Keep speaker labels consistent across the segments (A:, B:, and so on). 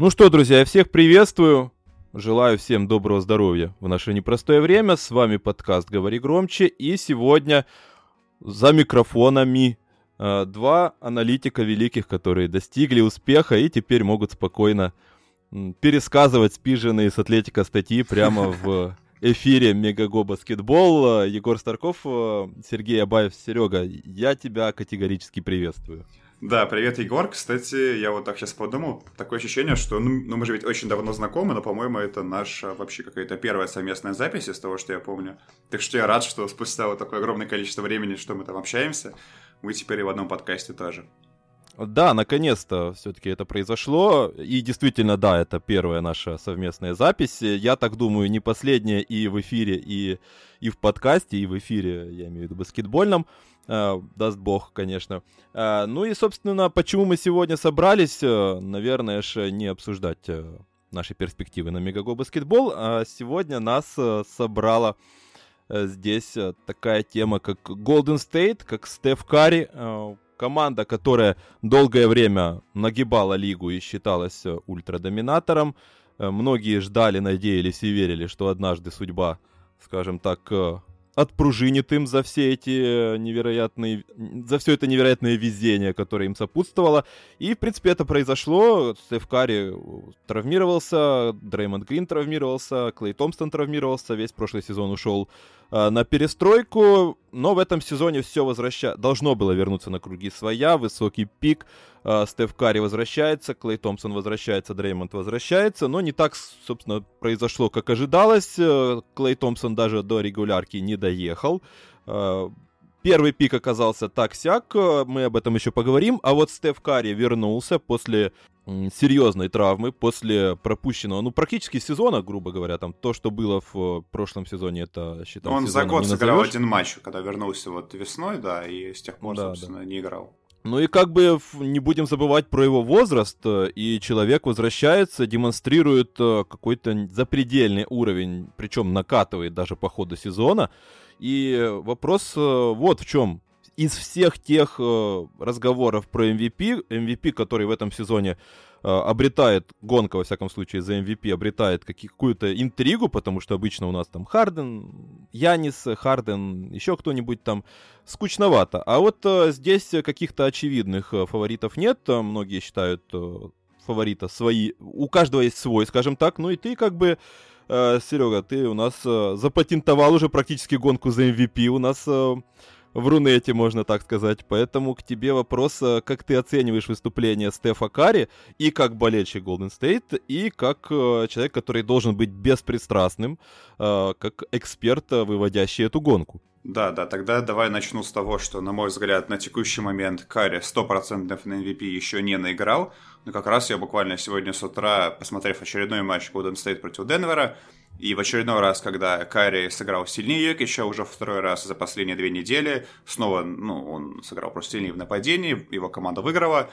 A: Ну что, друзья, я всех приветствую. Желаю всем доброго здоровья в наше непростое время. С вами подкаст «Говори громче». И сегодня за микрофонами э, два аналитика великих, которые достигли успеха и теперь могут спокойно пересказывать спиженные с Атлетика статьи прямо в эфире Мегаго Баскетбол. Егор Старков, э, Сергей Абаев, Серега, я тебя категорически приветствую.
B: Да, привет, Егор. Кстати, я вот так сейчас подумал, такое ощущение, что ну, ну мы же ведь очень давно знакомы, но, по-моему, это наша вообще какая-то первая совместная запись из того, что я помню. Так что я рад, что спустя вот такое огромное количество времени, что мы там общаемся, мы теперь и в одном подкасте тоже.
A: Да, наконец-то все-таки это произошло. И действительно, да, это первая наша совместная запись. Я так думаю, не последняя и в эфире, и, и в подкасте, и в эфире, я имею в виду баскетбольном. Uh, даст бог, конечно. Uh, ну и, собственно, почему мы сегодня собрались, uh, наверное, же не обсуждать наши перспективы на Мегаго баскетбол, а сегодня нас собрала здесь такая тема, как Golden State, как Стеф Карри, команда, которая долгое время нагибала лигу и считалась ультрадоминатором. Многие ждали, надеялись и верили, что однажды судьба, скажем так, отпружинит им за все эти невероятные, за все это невероятное везение, которое им сопутствовало. И, в принципе, это произошло. Стеф Карри травмировался, Дреймонд Грин травмировался, Клей Томпсон травмировался, весь прошлый сезон ушел э, на перестройку. Но в этом сезоне все возвраща... должно было вернуться на круги своя, высокий пик. Э, Стеф Карри возвращается, Клей Томпсон возвращается, Дреймонд возвращается. Но не так, собственно, произошло, как ожидалось. Э, Клей Томпсон даже до регулярки не доехал. Э, первый пик оказался так-сяк, э, мы об этом еще поговорим. А вот Стеф Карри вернулся после серьезной травмы после пропущенного, ну, практически сезона, грубо говоря, там, то, что было в э, прошлом сезоне, это считал
B: Он за год сыграл один матч, когда вернулся вот весной, да, и с тех пор, да, собственно, да. не играл.
A: Ну и как бы не будем забывать про его возраст, э, и человек возвращается, демонстрирует э, какой-то запредельный уровень, причем накатывает даже по ходу сезона. И вопрос вот в чем из всех тех э, разговоров про MVP, MVP, который в этом сезоне э, обретает, гонка, во всяком случае, за MVP обретает какую-то интригу, потому что обычно у нас там Харден, Янис, Харден, еще кто-нибудь там, скучновато. А вот э, здесь каких-то очевидных э, фаворитов нет, многие считают э, фаворита свои, у каждого есть свой, скажем так, ну и ты как бы э, Серега, ты у нас э, запатентовал уже практически гонку за MVP. У нас э, в Рунете, можно так сказать. Поэтому к тебе вопрос, э, как ты оцениваешь выступление Стефа Карри и как болельщик Golden State, и как э, человек, который должен быть беспристрастным, э, как эксперт, выводящий эту гонку.
B: Да, да, тогда давай начну с того, что, на мой взгляд, на текущий момент Карри 100% на MVP еще не наиграл, но как раз я буквально сегодня с утра, посмотрев очередной матч Golden State против Денвера, и в очередной раз, когда Карри сыграл сильнее еще уже второй раз за последние две недели, снова, ну, он сыграл просто сильнее в нападении, его команда выиграла,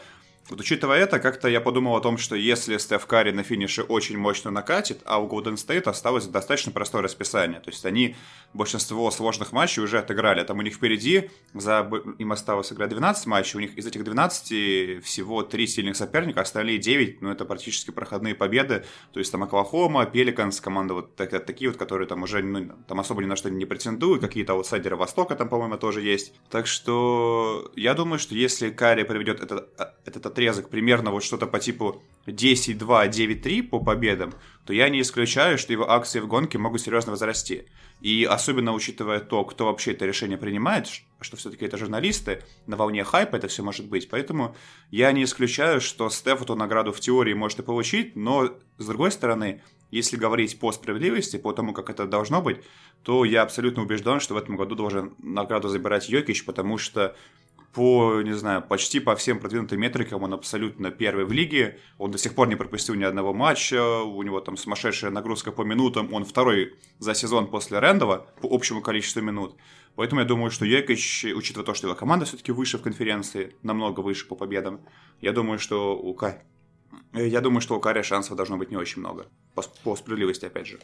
B: вот учитывая это, как-то я подумал о том, что если Стеф Карри на финише очень мощно накатит, а у Golden State осталось достаточно простое расписание. То есть они большинство сложных матчей уже отыграли. Там у них впереди, за, им осталось играть 12 матчей, у них из этих 12 всего 3 сильных соперника, остальные 9, ну это практически проходные победы. То есть там Оклахома, Пеликанс, команда вот так, такие вот, которые там уже ну, там особо ни на что не претендуют, какие-то аутсайдеры Востока там, по-моему, тоже есть. Так что я думаю, что если Карри проведет этот, этот отрезок примерно вот что-то по типу 10-2, 9-3 по победам, то я не исключаю, что его акции в гонке могут серьезно возрасти. И особенно учитывая то, кто вообще это решение принимает, что все-таки это журналисты, на волне хайпа это все может быть. Поэтому я не исключаю, что Стеф эту награду в теории может и получить, но с другой стороны, если говорить по справедливости, по тому, как это должно быть, то я абсолютно убежден, что в этом году должен награду забирать Йокич, потому что по, не знаю, почти по всем продвинутым метрикам он абсолютно первый в лиге. Он до сих пор не пропустил ни одного матча. У него там сумасшедшая нагрузка по минутам. Он второй за сезон после Рэндова по общему количеству минут. Поэтому я думаю, что Йекич, учитывая то, что его команда все-таки выше в конференции, намного выше по победам, я думаю, что у Ка... Я думаю, что у Каря шансов должно быть не очень много. По, по справедливости, опять же.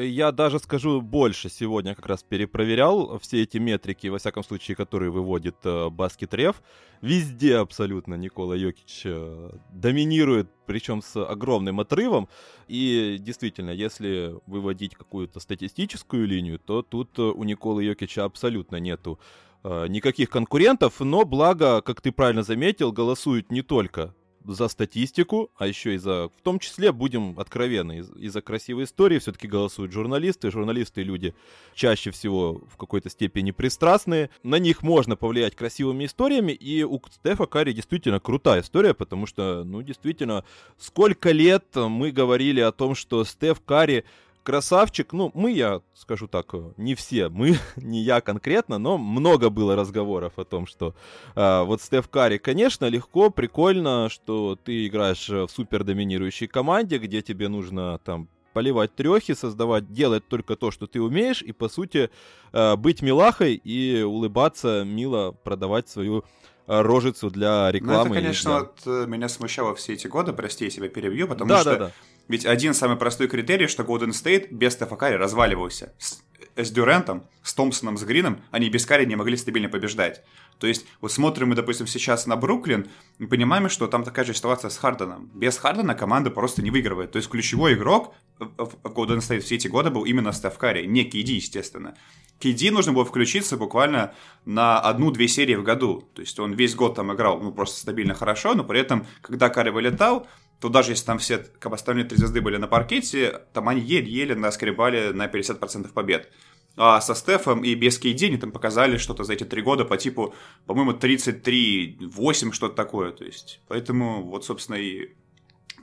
A: Я даже скажу больше. Сегодня как раз перепроверял все эти метрики, во всяком случае, которые выводит э, Баскетрев. Везде абсолютно Никола Йокич э, доминирует, причем с огромным отрывом. И действительно, если выводить какую-то статистическую линию, то тут э, у Николы Йокича абсолютно нету э, никаких конкурентов. Но благо, как ты правильно заметил, голосуют не только за статистику, а еще и за, в том числе, будем откровенны, и за красивые истории все-таки голосуют журналисты. Журналисты люди чаще всего в какой-то степени пристрастные. На них можно повлиять красивыми историями, и у Стефа Карри действительно крутая история, потому что, ну, действительно, сколько лет мы говорили о том, что Стеф Карри красавчик. Ну, мы, я скажу так, э, не все, мы, не я конкретно, но много было разговоров о том, что э, вот Стеф Карри, конечно, легко, прикольно, что ты играешь в супер доминирующей команде, где тебе нужно там поливать трехи, создавать, делать только то, что ты умеешь, и, по сути, э, быть милахой и улыбаться, мило продавать свою э, рожицу для рекламы.
B: Ну, это, конечно,
A: для...
B: вот э, меня смущало все эти годы, прости, я себя перебью, потому да, что да, да. Ведь один самый простой критерий, что Golden State без Стефа Карри разваливался. С, с Дюрентом, с Томпсоном, с Грином они без Карри не могли стабильно побеждать. То есть, вот смотрим мы, допустим, сейчас на Бруклин, и понимаем, что там такая же ситуация с Харденом. Без Хардена команда просто не выигрывает. То есть, ключевой игрок в Golden State все эти годы был именно Стеф Карри, не Кейди, естественно. Кейди нужно было включиться буквально на одну-две серии в году. То есть, он весь год там играл, ну, просто стабильно хорошо, но при этом, когда Карри вылетал, то даже если там все как бы, остальные три звезды были на паркете, там они еле-еле наскребали на 50% побед. А со Стефом и без Кейди они там показали что-то за эти три года по типу, по-моему, 33-8, что-то такое. То есть, поэтому вот, собственно, и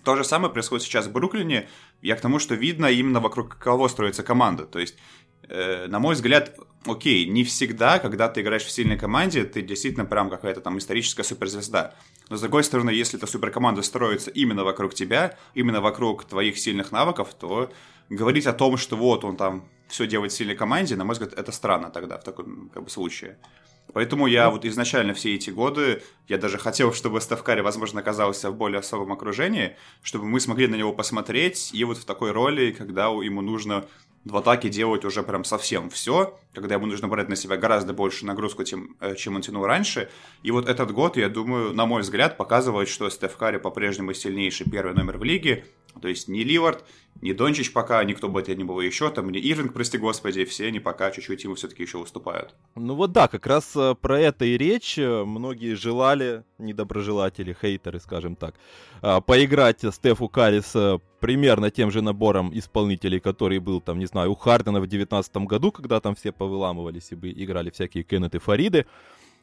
B: то же самое происходит сейчас в Бруклине. Я к тому, что видно именно вокруг кого строится команда. То есть, э, на мой взгляд, окей, не всегда, когда ты играешь в сильной команде, ты действительно прям какая-то там историческая суперзвезда. Но с другой стороны, если эта суперкоманда строится именно вокруг тебя, именно вокруг твоих сильных навыков, то говорить о том, что вот он там все делает в сильной команде, на мой взгляд, это странно тогда в таком как бы, случае. Поэтому я ну, вот изначально все эти годы, я даже хотел, чтобы Ставкари, возможно, оказался в более особом окружении, чтобы мы смогли на него посмотреть, и вот в такой роли, когда ему нужно в атаке делать уже прям совсем все, когда ему нужно брать на себя гораздо больше нагрузку, чем, э, чем он тянул раньше. И вот этот год, я думаю, на мой взгляд, показывает, что Стеф Карри по-прежнему сильнейший первый номер в лиге. То есть ни Ливард, ни Дончич пока, никто бы это не было еще, там, ни Ирвинг, прости господи, все они пока чуть-чуть ему все-таки еще уступают.
A: Ну вот да, как раз э, про это и речь. Многие желали, недоброжелатели, хейтеры, скажем так, э, поиграть Стефу Карри примерно тем же набором исполнителей, который был там, не знаю, у Хардена в 2019 году, когда там все повыламывались и бы играли всякие Кеннеты Фариды.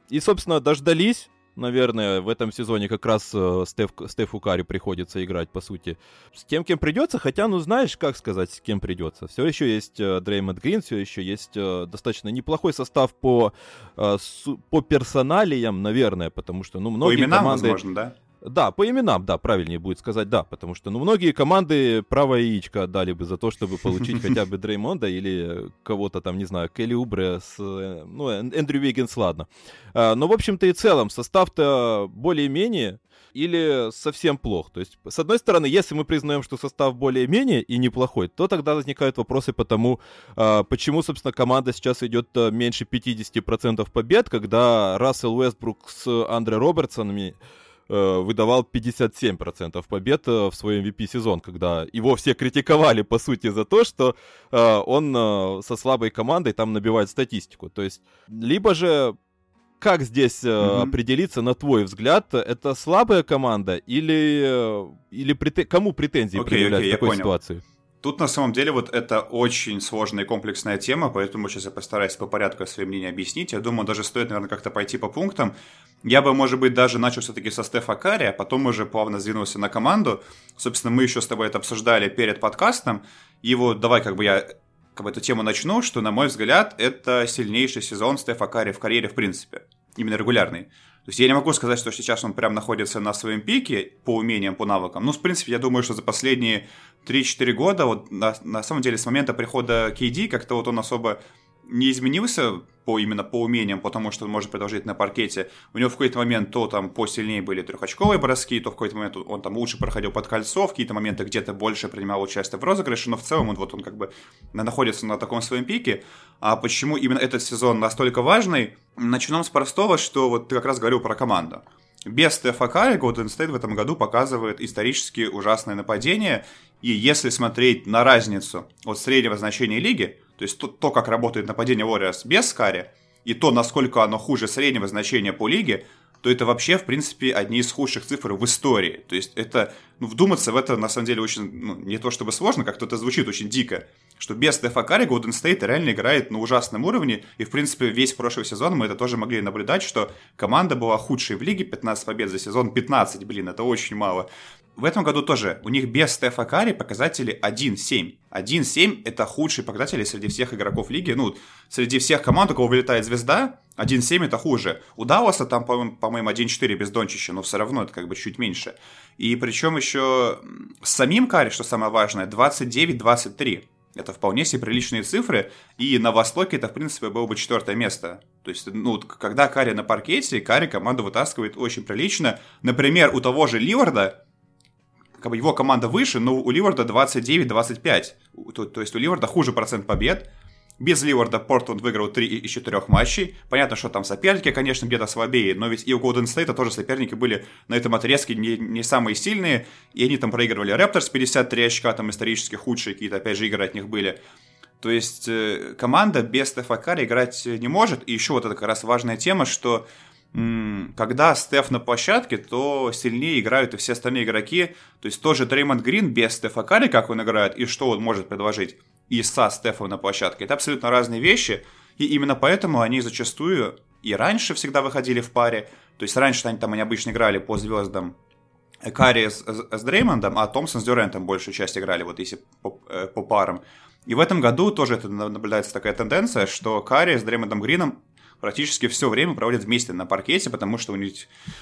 A: И, собственно, дождались. Наверное, в этом сезоне как раз э, Стеф, Стефу Карри приходится играть, по сути, с тем, кем придется. Хотя, ну, знаешь, как сказать, с кем придется. Все еще есть э, Дреймонд Грин, все еще есть э, достаточно неплохой состав по, по персоналиям, наверное, потому что, ну, многие по именам, команды...
B: возможно, да?
A: Да, по именам, да, правильнее будет сказать да, потому что, ну, многие команды правое яичко отдали бы за то, чтобы получить хотя бы Дреймонда или кого-то там, не знаю, Келли Убре с, э, ну, Эндрю Виггинс, ладно. А, но, в общем-то, и целом, состав-то более-менее или совсем плох. То есть, с одной стороны, если мы признаем, что состав более-менее и неплохой, то тогда возникают вопросы по тому, а, почему, собственно, команда сейчас идет э, меньше 50% побед, когда Рассел Уэстбрук с Андре Робертсонами Э, выдавал 57% побед э, в свой MVP-сезон, когда его все критиковали, по сути, за то, что э, он со слабой командой там набивает статистику. То есть, либо же как здесь mm-hmm. определиться, на твой взгляд, это слабая команда или, или прет... кому претензии okay, предъявлять okay, в такой ситуации?
B: Тут на самом деле вот это очень сложная и комплексная тема, поэтому сейчас я постараюсь по порядку свое мнение объяснить. Я думаю, даже стоит, наверное, как-то пойти по пунктам. Я бы, может быть, даже начал все-таки со Стефа Карри, а потом уже плавно сдвинулся на команду. Собственно, мы еще с тобой это обсуждали перед подкастом. И вот давай как бы я как бы эту тему начну, что, на мой взгляд, это сильнейший сезон Стефа Карри в карьере в принципе. Именно регулярный. То есть я не могу сказать, что сейчас он прям находится на своем пике по умениям, по навыкам. Ну, в принципе, я думаю, что за последние 3-4 года, вот на, на самом деле с момента прихода KD, как-то вот он особо не изменился по именно по умениям, потому что он может продолжить на паркете. У него в какой-то момент то там посильнее были трехочковые броски, то в какой-то момент он там лучше проходил под кольцо, в какие-то моменты где-то больше принимал участие в розыгрыше, но в целом он вот он как бы находится на таком своем пике. А почему именно этот сезон настолько важный? Начнем с простого, что вот ты как раз говорил про команду. Без Стефа Карри Golden State в этом году показывает исторически ужасное нападение, и если смотреть на разницу от среднего значения лиги, то есть то, то как работает нападение Warriors без Карри, и то, насколько оно хуже среднего значения по лиге, то это вообще, в принципе, одни из худших цифр в истории. То есть это, ну, вдуматься в это, на самом деле, очень, ну, не то чтобы сложно, как-то это звучит очень дико, что без Стефа Карри Golden State реально играет на ужасном уровне, и, в принципе, весь прошлый сезон мы это тоже могли наблюдать, что команда была худшей в лиге, 15 побед за сезон, 15, блин, это очень мало. В этом году тоже у них без Стефа Карри показатели 1-7. 1-7 это худшие показатели среди всех игроков лиги. Ну, среди всех команд, у кого вылетает звезда, 1-7 это хуже. У Далласа там, по-моему, 1-4 без Дончича, но все равно это как бы чуть меньше. И причем еще с самим Карри, что самое важное, 29-23. Это вполне себе приличные цифры, и на Востоке это, в принципе, было бы четвертое место. То есть, ну, когда Карри на паркете, Карри команду вытаскивает очень прилично. Например, у того же Ливарда как бы его команда выше, но у Ливарда 29-25. То, то есть у Ливарда хуже процент побед. Без Ливарда Портленд выиграл 3 из 4 матчей. Понятно, что там соперники, конечно, где-то слабее, но ведь и у Голден Стейта тоже соперники были на этом отрезке не, не самые сильные, и они там проигрывали Рапторс 53 очка, там исторически худшие какие-то, опять же, игры от них были. То есть э, команда без Стефа Карри играть не может, и еще вот это как раз важная тема, что когда Стеф на площадке, то сильнее играют и все остальные игроки. То есть тоже Дреймонд Грин без Стефа Карри, как он играет, и что он может предложить, и со Стефом на площадке. Это абсолютно разные вещи, и именно поэтому они зачастую и раньше всегда выходили в паре. То есть раньше они там они обычно играли по звездам Карри с, с Дреймондом, а Томпсон с Дюрентом большую часть играли, вот если по, э, по парам. И в этом году тоже это наблюдается такая тенденция, что Карри с Дреймондом Грином практически все время проводят вместе на паркете, потому что у них,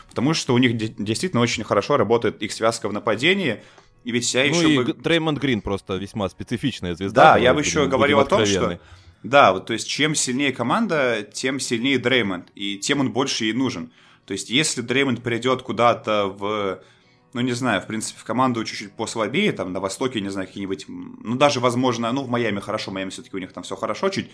B: потому что у них действительно очень хорошо работает их связка в нападении. И ведь я
A: ну
B: еще
A: и
B: бы...
A: Дреймонд Грин просто весьма специфичная звезда.
B: Да, я бы еще говорил о том, что... Да, вот, то есть чем сильнее команда, тем сильнее Дреймонд, и тем он больше ей нужен. То есть если Дреймонд придет куда-то в ну, не знаю, в принципе, в команду чуть-чуть послабее, там, на Востоке, не знаю, какие-нибудь, ну, даже, возможно, ну, в Майами хорошо, в Майами все-таки у них там все хорошо, чуть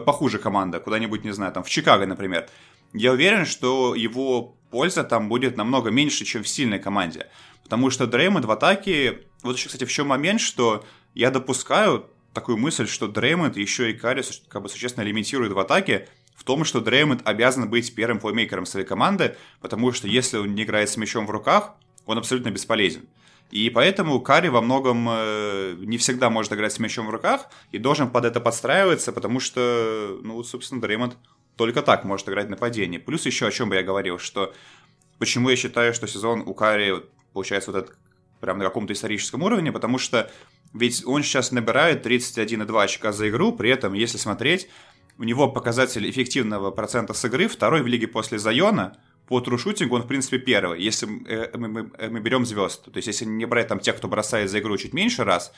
B: похуже команда, куда-нибудь, не знаю, там в Чикаго, например, я уверен, что его польза там будет намного меньше, чем в сильной команде. Потому что Дреймонд в атаке... Вот еще, кстати, в чем момент, что я допускаю такую мысль, что Дреймонд еще и Карри как бы существенно лимитирует в атаке, в том, что Дреймонд обязан быть первым плеймейкером своей команды, потому что если он не играет с мячом в руках, он абсолютно бесполезен. И поэтому Карри во многом э, не всегда может играть с мячом в руках и должен под это подстраиваться, потому что, ну, собственно, Дреймонд только так может играть нападение. Плюс еще о чем бы я говорил, что почему я считаю, что сезон у Карри получается вот этот прям на каком-то историческом уровне, потому что ведь он сейчас набирает 31,2 очка за игру, при этом, если смотреть, у него показатель эффективного процента с игры второй в лиге после Зайона – по трушутингу он, в принципе, первый, если э, мы, мы, мы берем звезд. То есть, если не брать там тех, кто бросает за игру чуть меньше раз,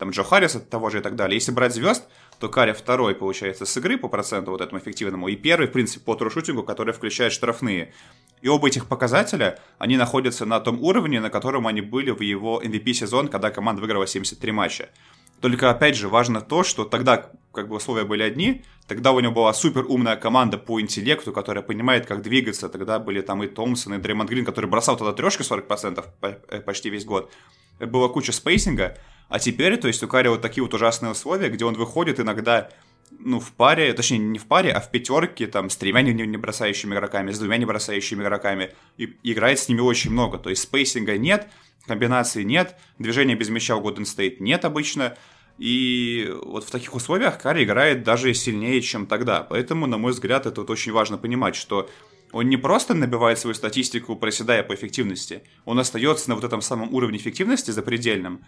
B: там Джо Харриса того же и так далее. Если брать звезд, то Карри второй, получается, с игры по проценту вот этому эффективному, и первый, в принципе, по трушутингу, который включает штрафные. И оба этих показателя, они находятся на том уровне, на котором они были в его MVP сезон, когда команда выиграла 73 матча. Только, опять же, важно то, что тогда как бы условия были одни, тогда у него была супер умная команда по интеллекту, которая понимает, как двигаться, тогда были там и Томпсон, и Дреймонд Грин, который бросал тогда трешки 40% э, почти весь год. Была куча спейсинга, а теперь, то есть у Карри вот такие вот ужасные условия, где он выходит иногда ну, в паре, точнее, не в паре, а в пятерке, там, с тремя не, не бросающими игроками, с двумя не бросающими игроками, и играет с ними очень много. То есть спейсинга нет, комбинации нет, движения без мяча у Golden State нет обычно, и вот в таких условиях Карри играет даже сильнее, чем тогда. Поэтому, на мой взгляд, это вот очень важно понимать, что он не просто набивает свою статистику, проседая по эффективности, он остается на вот этом самом уровне эффективности запредельном,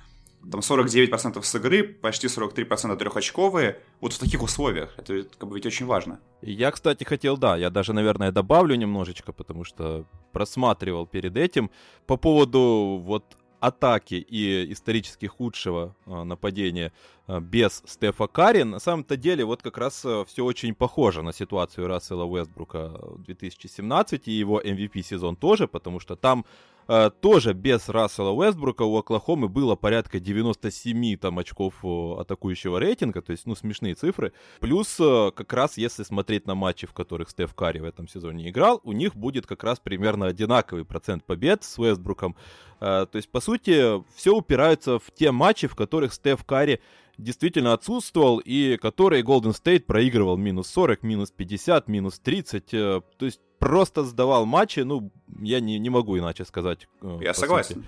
B: там 49% с игры, почти 43% трехочковые, вот в таких условиях. Это как бы ведь очень важно.
A: Я, кстати, хотел, да, я даже, наверное, добавлю немножечко, потому что просматривал перед этим по поводу вот атаки и исторически худшего а, нападения. без Стефа Карри. На самом-то деле, вот как раз все очень похоже на ситуацию Рассела Уэстбрука в 2017 и его MVP сезон тоже, потому что там Э, тоже без Рассела Уэстбрука у Оклахомы было порядка 97 там очков атакующего рейтинга, то есть, ну, смешные цифры. Плюс, э, как раз, если смотреть на матчи, в которых Стеф Карри в этом сезоне играл, у них будет как раз примерно одинаковый процент побед с Уэстбруком. Э, то есть, по сути, все упирается в те матчи, в которых Стеф Карри действительно отсутствовал и которые Golden State проигрывал минус 40, минус 50, минус 30. То есть просто сдавал матчи, ну, я не, не могу иначе сказать.
B: Э, я согласен.
A: Сути.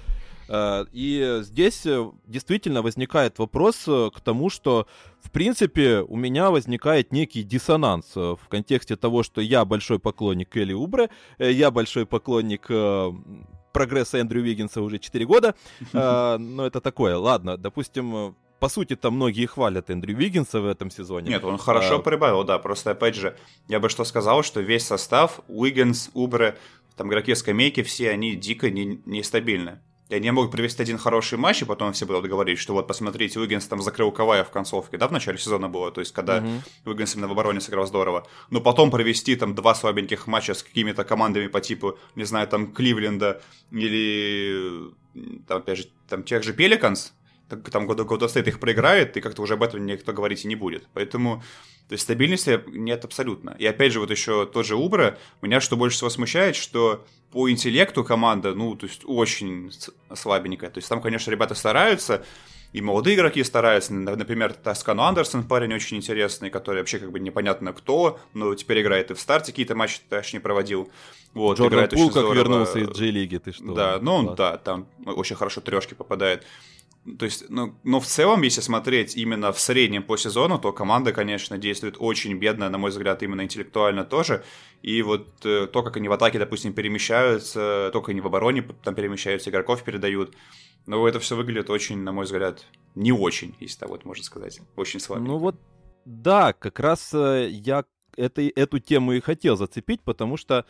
A: Э, и здесь э, действительно возникает вопрос к тому, что, в принципе, у меня возникает некий диссонанс в контексте того, что я большой поклонник Элли Убре, я большой поклонник прогресса Эндрю Виггинса уже 4 года, но это такое, ладно, допустим, по сути, там многие хвалят Эндрю Виггинса в этом сезоне.
B: Нет, он хорошо а... прибавил, да. Просто, опять же, я бы что сказал, что весь состав, Уиггинс, Убре, там игроки скамейки, все они дико не, нестабильны. И они могут привести один хороший матч, и потом все будут говорить, что вот, посмотрите, Уиггинс там закрыл Кавая в концовке, да, в начале сезона было, то есть, когда uh-huh. Уиггинс именно в обороне сыграл здорово. Но потом провести там два слабеньких матча с какими-то командами по типу, не знаю, там, Кливленда или, там, опять же, там, тех же Пеликанс, там года года стоит их проиграет, и как-то уже об этом никто говорить и не будет. Поэтому то есть стабильности нет абсолютно. И опять же, вот еще тот же Убра, меня что больше всего смущает, что по интеллекту команда, ну, то есть очень слабенькая. То есть там, конечно, ребята стараются, и молодые игроки стараются. Например, Таскану Андерсон, парень очень интересный, который вообще как бы непонятно кто, но теперь играет и в старте какие-то матчи точнее проводил.
A: Вот, Джордан играет Пул как вернулся из G-лиги, ты что?
B: Да, ну он, да, там очень хорошо трешки попадает. То есть, ну, но в целом, если смотреть именно в среднем по сезону, то команда, конечно, действует очень бедно, на мой взгляд, именно интеллектуально тоже. И вот э, то, как они в атаке, допустим, перемещаются, только они в обороне там перемещаются, игроков передают, ну, это все выглядит очень, на мой взгляд, не очень, если так вот можно сказать. Очень слабо.
A: Ну вот, да, как раз э, я это, эту тему и хотел зацепить, потому что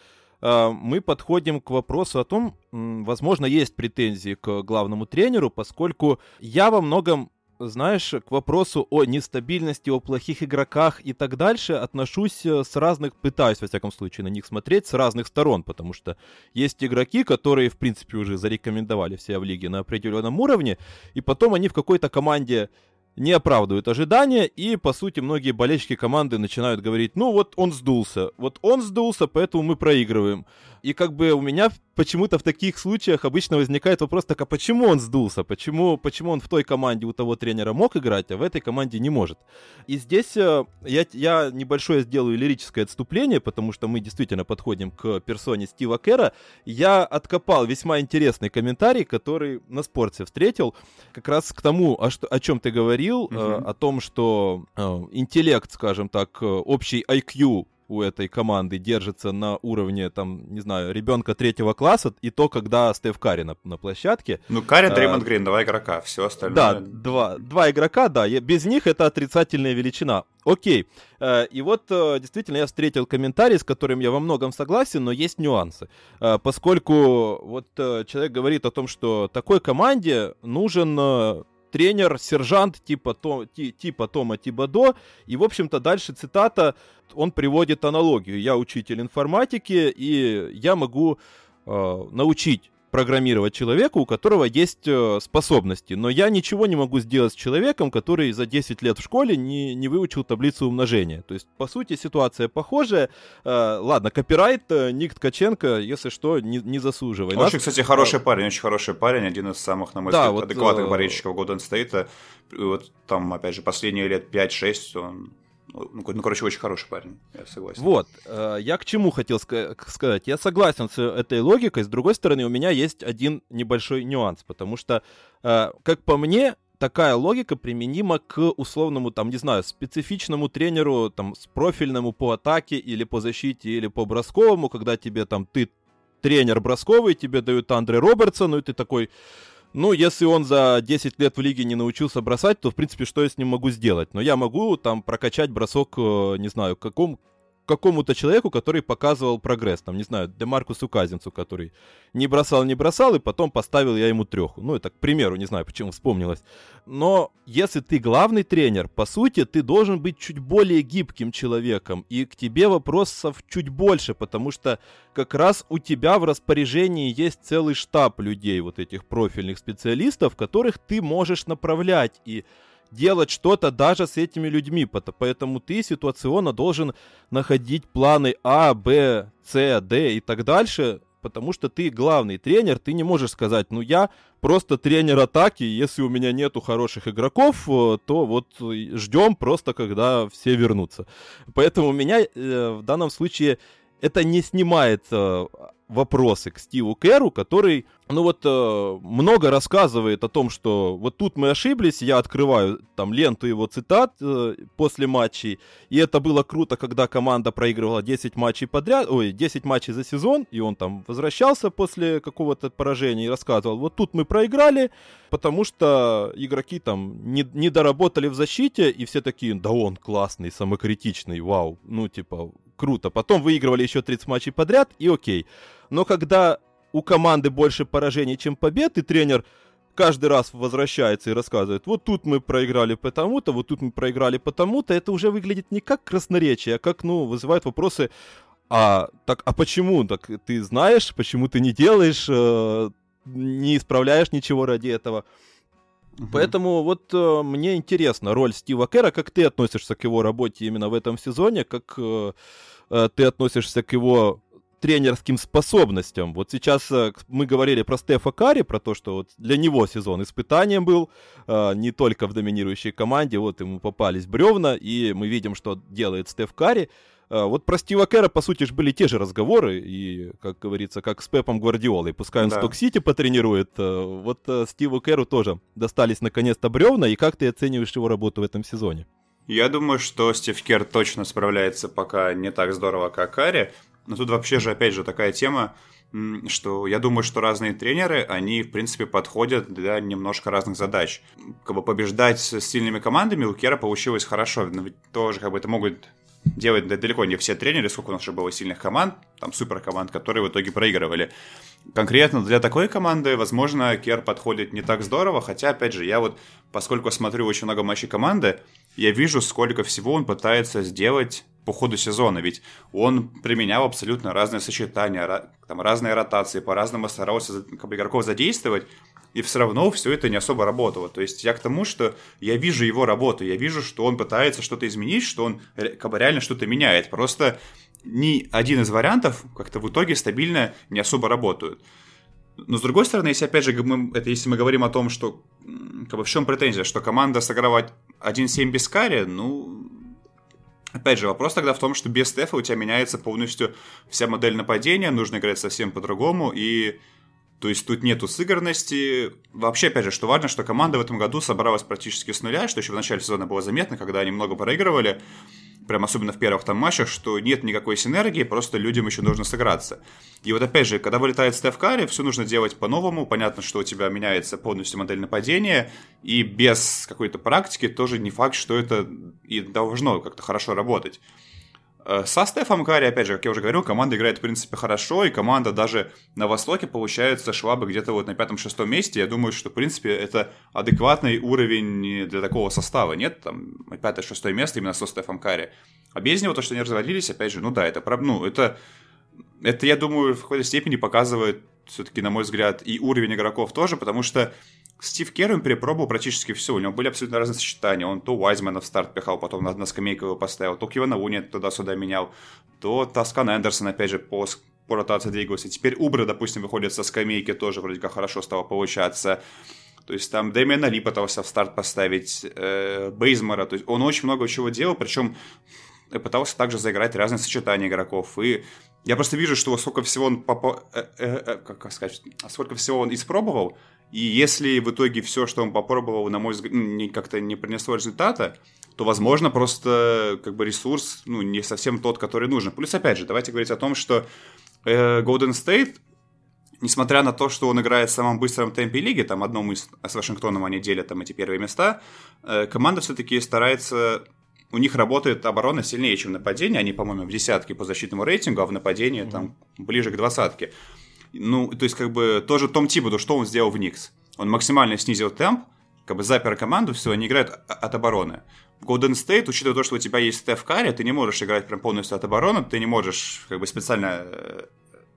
A: мы подходим к вопросу о том, возможно, есть претензии к главному тренеру, поскольку я во многом знаешь, к вопросу о нестабильности, о плохих игроках и так дальше отношусь э, с разных, пытаюсь, во всяком случае, на них смотреть с разных сторон, потому что есть игроки, которые, в принципе, уже зарекомендовали себя в лиге на определенном уровне, и потом они в какой-то команде не оправдывают ожидания, и, по сути, многие болельщики команды начинают говорить, ну вот он сдулся, вот он сдулся, поэтому мы проигрываем. И как бы у меня почему-то в таких случаях обычно возникает вопрос, так а почему он сдулся? Почему, почему он в той команде у того тренера мог играть, а в этой команде не может? И здесь э, я, я небольшое сделаю лирическое отступление, потому что мы действительно подходим к персоне Стива Кера. Я откопал весьма интересный комментарий, который на спорте встретил, как раз к тому, о, что, о чем ты говорил, угу. э, о том, что э, интеллект, скажем так, общий IQ у этой команды держится на уровне, там, не знаю, ребенка третьего класса, и то, когда Стеф Карри на, на площадке.
B: Ну, Карри, Дреймонд а, Грин, два игрока, все остальное.
A: Да, два, два игрока, да, без них это отрицательная величина. Окей, э, и вот э, действительно я встретил комментарий, с которым я во многом согласен, но есть нюансы. Поскольку вот человек говорит о том, что такой команде нужен тренер, сержант типа, то, типа Тома Тибадо. И, в общем-то, дальше цитата, он приводит аналогию. Я учитель информатики, и я могу э, научить программировать человека, у которого есть э, способности. Но я ничего не могу сделать с человеком, который за 10 лет в школе не, не выучил таблицу умножения. То есть, по сути, ситуация похожая. Э, ладно, копирайт, э, Ник Ткаченко, если что, не, не заслуживай.
B: Очень, Нас... кстати, хороший парень, очень хороший парень, один из самых, на мой да, взгляд, вот, адекватных болельщиков Golden State. Вот там, опять же, последние лет 5-6 он ну, ну, короче, очень хороший парень, я согласен.
A: Вот, э, я к чему хотел ска- сказать. Я согласен с этой логикой. С другой стороны, у меня есть один небольшой нюанс, потому что, э, как по мне, такая логика применима к условному, там, не знаю, специфичному тренеру, там, с профильному по атаке или по защите, или по бросковому, когда тебе там, ты тренер бросковый, тебе дают Андре Робертсону, и ты такой, ну, если он за 10 лет в лиге не научился бросать, то, в принципе, что я с ним могу сделать? Но я могу там прокачать бросок, э, не знаю, каком, какому-то человеку, который показывал прогресс. Там, не знаю, Демаркусу Казинцу, который не бросал, не бросал, и потом поставил я ему треху. Ну, это к примеру, не знаю, почему вспомнилось. Но если ты главный тренер, по сути, ты должен быть чуть более гибким человеком, и к тебе вопросов чуть больше, потому что как раз у тебя в распоряжении есть целый штаб людей, вот этих профильных специалистов, которых ты можешь направлять, и делать что-то даже с этими людьми. Поэтому ты ситуационно должен находить планы А, Б, С, Д и так дальше, потому что ты главный тренер, ты не можешь сказать, ну я просто тренер атаки, если у меня нету хороших игроков, э, то вот ждем просто, когда все вернутся. Поэтому у меня э, в данном случае это не снимает э, вопросы к Стиву Кэру, который, ну вот, э, много рассказывает о том, что вот тут мы ошиблись, я открываю там ленту его цитат э, после матчей, и это было круто, когда команда проигрывала 10 матчей подряд, ой, 10 матчей за сезон, и он там возвращался после какого-то поражения и рассказывал, вот тут мы проиграли, потому что игроки там не, не доработали в защите, и все такие, да он классный, самокритичный, вау, ну типа, круто. Потом выигрывали еще 30 матчей подряд, и окей. Но когда у команды больше поражений, чем побед, и тренер каждый раз возвращается и рассказывает, вот тут мы проиграли потому-то, вот тут мы проиграли потому-то, это уже выглядит не как красноречие, а как, ну, вызывает вопросы, а, так, а почему? Так ты знаешь, почему ты не делаешь, э, не исправляешь ничего ради этого? Угу. Поэтому вот э, мне интересна роль Стива Кэра, как ты относишься к его работе именно в этом сезоне, как э, э, ты относишься к его тренерским способностям. Вот сейчас э, мы говорили про Стефа Карри, про то, что вот для него сезон испытанием был, э, не только в доминирующей команде, вот ему попались бревна, и мы видим, что делает Стеф Карри. А, вот про Стива Кэра, по сути, были те же разговоры, и, как говорится, как с Пепом Гвардиолой. Пускай он да. Сток-Сити потренирует, а, вот а, Стиву Кэру тоже достались наконец-то бревна, и как ты оцениваешь его работу в этом сезоне?
B: Я думаю, что Стив Кер точно справляется пока не так здорово, как Карри, но тут вообще же, опять же, такая тема, что я думаю, что разные тренеры, они, в принципе, подходят для немножко разных задач. Как бы побеждать с сильными командами у Кера получилось хорошо, но ведь тоже как бы это могут делать далеко не все тренеры, сколько у нас уже было сильных команд, там супер команд, которые в итоге проигрывали. Конкретно для такой команды, возможно, Кер подходит не так здорово, хотя, опять же, я вот, поскольку смотрю очень много матчей команды, я вижу, сколько всего он пытается сделать по ходу сезона, ведь он применял абсолютно разные сочетания, там, разные ротации, по-разному старался как бы, игроков задействовать, и все равно все это не особо работало. То есть я к тому, что я вижу его работу, я вижу, что он пытается что-то изменить, что он как бы реально что-то меняет. Просто ни один из вариантов как-то в итоге стабильно не особо работают. Но с другой стороны, если опять же мы, это если мы говорим о том, что как бы в чем претензия, что команда сыграла 1-7 без кари, ну, Опять же, вопрос тогда в том, что без Стефа у тебя меняется полностью вся модель нападения, нужно играть совсем по-другому, и то есть тут нету сыгранности. Вообще, опять же, что важно, что команда в этом году собралась практически с нуля, что еще в начале сезона было заметно, когда они много проигрывали, прям особенно в первых там матчах, что нет никакой синергии, просто людям еще нужно сыграться. И вот опять же, когда вылетает Стеф Карри, все нужно делать по-новому, понятно, что у тебя меняется полностью модель нападения, и без какой-то практики тоже не факт, что это и должно как-то хорошо работать. Э, со Стефом Карри, опять же, как я уже говорил, команда играет, в принципе, хорошо, и команда даже на Востоке, получается, шла бы где-то вот на пятом-шестом месте. Я думаю, что, в принципе, это адекватный уровень для такого состава. Нет, там, пятое-шестое место именно со Стефом Карри. А без него то, что они развалились, опять же, ну да, это, ну, это, это, я думаю, в какой-то степени показывает все-таки, на мой взгляд, и уровень игроков тоже, потому что Стив Кервин перепробовал практически все. У него были абсолютно разные сочетания. Он то Уайзмана в старт пихал, потом на, на скамейку его поставил, то Кивана Уни туда-сюда менял, то Таскан Эндерсон, опять же, по, по ротации двигался. Теперь Убра, допустим, выходит со скамейки, тоже вроде как хорошо стало получаться. То есть там Дэмиана Ли пытался в старт поставить, э, Бейзмара. То есть он очень много чего делал, причем пытался также заиграть разные сочетания игроков. И я просто вижу, что сколько всего он попо... э, э, э, как сказать, сколько всего он испробовал, и если в итоге все, что он попробовал, на мой взгляд, ну, как-то не принесло результата, то, возможно, просто как бы ресурс ну, не совсем тот, который нужен. Плюс, опять же, давайте говорить о том, что э, Golden State, несмотря на то, что он играет в самом быстром темпе лиги, там одном из с Вашингтоном они делят там эти первые места, э, команда все-таки старается у них работает оборона сильнее, чем нападение. Они, по-моему, в десятке по защитному рейтингу, а в нападении mm-hmm. там ближе к двадцатке. Ну, то есть, как бы, тоже Том Тибуду, что он сделал в Никс? Он максимально снизил темп, как бы запер команду, все, они играют от обороны. Golden State, учитывая то, что у тебя есть Стеф Карри, ты не можешь играть прям полностью от обороны, ты не можешь как бы специально, э,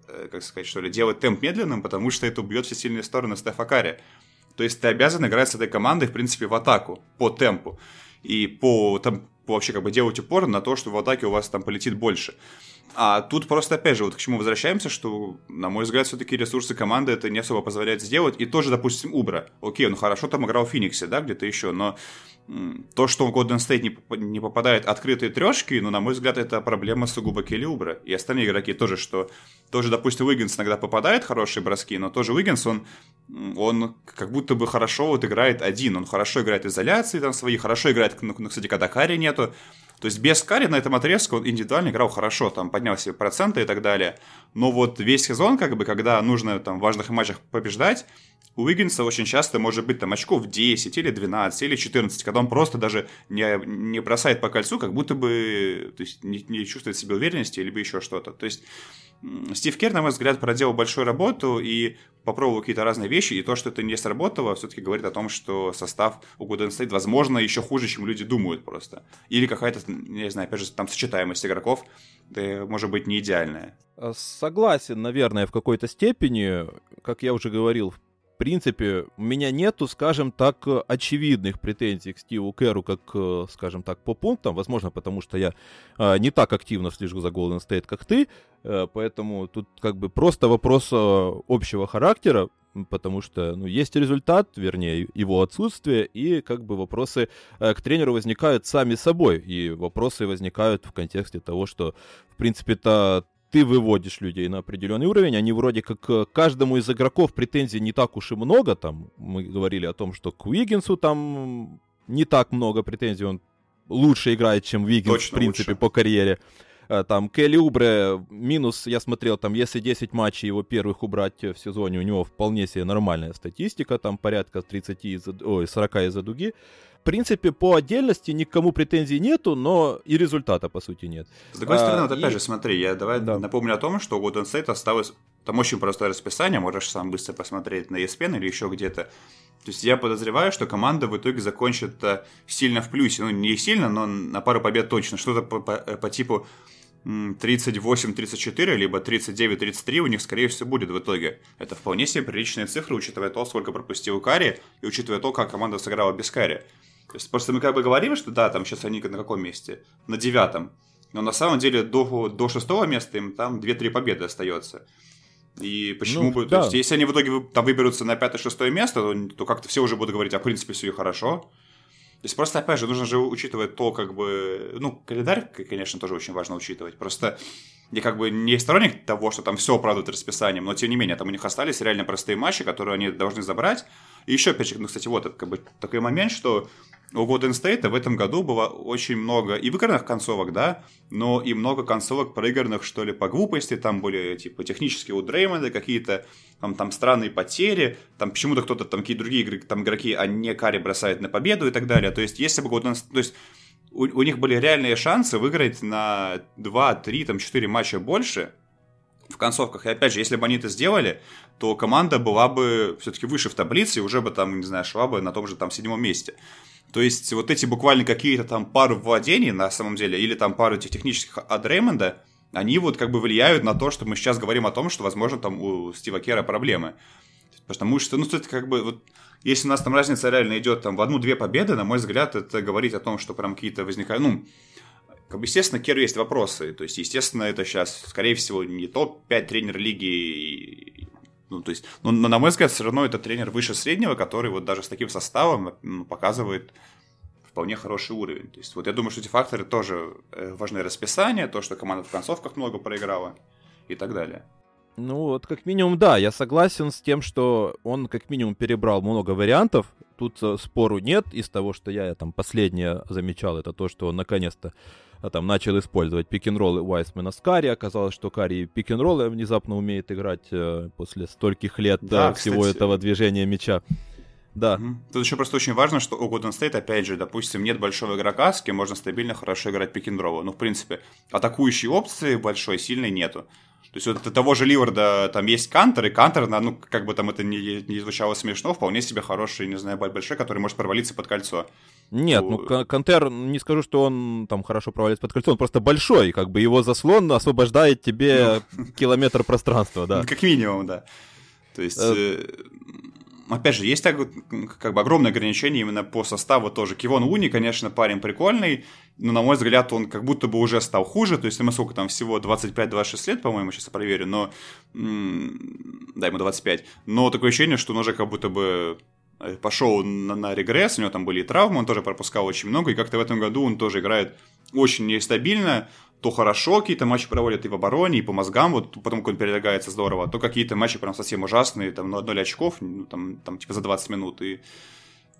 B: э, как сказать, что ли, делать темп медленным, потому что это убьет все сильные стороны Стефа Карри. То есть ты обязан играть с этой командой, в принципе, в атаку, по темпу. И по, там, вообще как бы делать упор на то, что в атаке у вас там полетит больше. А тут просто, опять же, вот к чему возвращаемся, что, на мой взгляд, все-таки ресурсы команды это не особо позволяет сделать. И тоже, допустим, Убра. Окей, он хорошо там играл в Фениксе, да, где-то еще, но то, что в Golden State не, не попадает открытые трешки, ну, на мой взгляд, это проблема сугубо Келли Убра. И остальные игроки тоже, что тоже, допустим, Уиггинс иногда попадает хорошие броски, но тоже Уиггинс, он, он как будто бы хорошо вот играет один. Он хорошо играет изоляции там свои, хорошо играет, ну, кстати, когда Карри нету. То есть без Карри на этом отрезке он индивидуально играл хорошо, там поднял себе проценты и так далее. Но вот весь сезон, как бы, когда нужно там в важных матчах побеждать, у Уиггинса очень часто может быть там очков 10 или 12 или 14, когда он просто даже не, не бросает по кольцу, как будто бы то есть, не, не чувствует себе уверенности, либо еще что-то. То есть Стив Кер, на мой взгляд, проделал большую работу и попробовал какие-то разные вещи, и то, что это не сработало, все-таки говорит о том, что состав у Golden State, возможно, еще хуже, чем люди думают просто. Или какая-то, не знаю, опять же, там сочетаемость игроков, да, может быть, не идеальная.
A: Согласен, наверное, в какой-то степени. Как я уже говорил в принципе, у меня нету, скажем так, очевидных претензий к Стиву Кэру, как, э, скажем так, по пунктам. Возможно, потому что я э, не так активно слежу за Golden State, как ты. Э, поэтому тут как бы просто вопрос общего характера, потому что ну, есть результат, вернее, его отсутствие, и как бы вопросы к тренеру возникают сами собой. И вопросы возникают в контексте того, что, в принципе, это ты выводишь людей на определенный уровень, они вроде как к каждому из игроков претензий не так уж и много, там мы говорили о том, что к Уиггинсу там не так много претензий, он лучше играет, чем Уиггинс, Точно в принципе, лучше. по карьере. А, там Келли Убре минус, я смотрел, там если 10 матчей его первых убрать в сезоне, у него вполне себе нормальная статистика, там порядка 30 из ой, 40 из-за дуги принципе, по отдельности никому претензий нету, но и результата, по сути, нет.
B: С другой а, стороны, вот опять и... же, смотри, я давай да. напомню о том, что у Golden State осталось там очень простое расписание, можешь сам быстро посмотреть на ESPN или еще где-то. То есть я подозреваю, что команда в итоге закончит э, сильно в плюсе. Ну, не сильно, но на пару побед точно. Что-то по, по, э, по типу 38-34, либо 39-33 у них, скорее всего, будет в итоге. Это вполне себе приличные цифры, учитывая то, сколько пропустил Карри, и учитывая то, как команда сыграла без Карри. Есть просто мы как бы говорим, что да, там сейчас они на каком месте? На девятом. Но на самом деле до, до шестого места им там 2-3 победы остается. И почему ну, бы... Да. То есть, если они в итоге там выберутся на пятое-шестое место, то, то как-то все уже будут говорить, а в принципе все и хорошо. То есть просто, опять же, нужно же учитывать то, как бы... Ну, календарь, конечно, тоже очень важно учитывать. Просто я как бы не сторонник того, что там все оправдывает расписанием, но тем не менее, там у них остались реально простые матчи, которые они должны забрать. И еще, ну, кстати, вот как бы такой момент, что у Golden State в этом году было очень много и выигранных концовок, да, но и много концовок проигранных, что ли, по глупости, там были, типа, технические у Дреймонда какие-то, там, там странные потери, там почему-то кто-то, там, какие другие игры, там, игроки, а не Карри бросают на победу и так далее. То есть, если бы Golden State, то есть, у, у них были реальные шансы выиграть на 2, 3, там, 4 матча больше, в концовках. И опять же, если бы они это сделали, то команда была бы все-таки выше в таблице и уже бы там, не знаю, шла бы на том же там седьмом месте. То есть вот эти буквально какие-то там пару владений на самом деле, или там пару этих технических от Реймонда, они вот как бы влияют на то, что мы сейчас говорим о том, что, возможно, там у Стива Кера проблемы. Потому что, ну, это как бы, вот, если у нас там разница реально идет там в одну-две победы, на мой взгляд, это говорит о том, что прям какие-то возникают, ну, как бы, естественно, Керу есть вопросы. То есть, естественно, это сейчас, скорее всего, не топ-5 тренер лиги. Ну, то есть, но, на мой взгляд, все равно это тренер выше среднего, который вот даже с таким составом ну, показывает вполне хороший уровень. То есть, вот я думаю, что эти факторы тоже э, важны. Расписание, то, что команда в концовках много проиграла и так далее.
A: Ну вот, как минимум, да, я согласен с тем, что он как минимум перебрал много вариантов. Тут э, спору нет. Из того, что я там последнее замечал, это то, что он наконец-то а, там начал использовать пик-н-роллы Уайсмена с Карри. Оказалось, что Карри пик-н-роллы внезапно умеет играть э, после стольких лет да, э, всего кстати... этого движения мяча. Да.
B: Тут еще просто очень важно, что у Golden State, опять же, допустим, нет большого игрока, с кем можно стабильно хорошо играть пик-н-ролла. Ну, в принципе, атакующей опции большой, сильной нету. То есть вот того же Ливарда там есть Кантер, и Кантер, ну, как бы там это не, не звучало смешно, вполне себе хороший, не знаю, большой, который может провалиться под кольцо.
A: Нет, ну, ну Кантер, не скажу, что он там хорошо провалится под кольцо, он просто большой, как бы его заслон освобождает тебе ну. километр пространства, да.
B: Как минимум, да. То есть, э, э, опять же, есть так, как бы огромное ограничение именно по составу тоже. Кивон Уни, конечно, парень прикольный, но, на мой взгляд, он как будто бы уже стал хуже. То есть, ему сколько там всего, 25-26 лет, по-моему, сейчас проверю, но... Да, ему 25. Но такое ощущение, что он уже как будто бы э, пошел на, на регресс, у него там были и травмы, он тоже пропускал очень много, и как-то в этом году он тоже играет очень нестабильно, то хорошо какие-то матчи проводят и в обороне, и по мозгам, вот потом, он передвигается здорово, то какие-то матчи прям совсем ужасные, там, ну, 0 очков, ну, там, там, типа, за 20 минут, и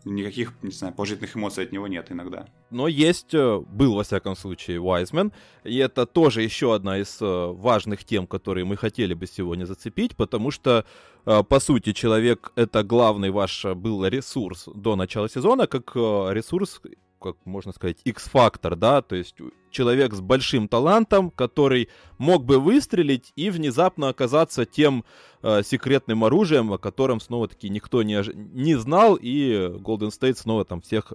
B: никаких, не знаю, положительных эмоций от него нет иногда.
A: Но есть, э, был, во всяком случае, Вайзмен, и это тоже еще одна из э, важных тем, которые мы хотели бы сегодня зацепить, потому что, э, по сути, человек — это главный ваш был ресурс до начала сезона, как ресурс как можно сказать, X-фактор, да, то есть человек с большим талантом, который мог бы выстрелить и внезапно оказаться тем э, секретным оружием, о котором снова-таки никто не, не знал, и Golden State снова там всех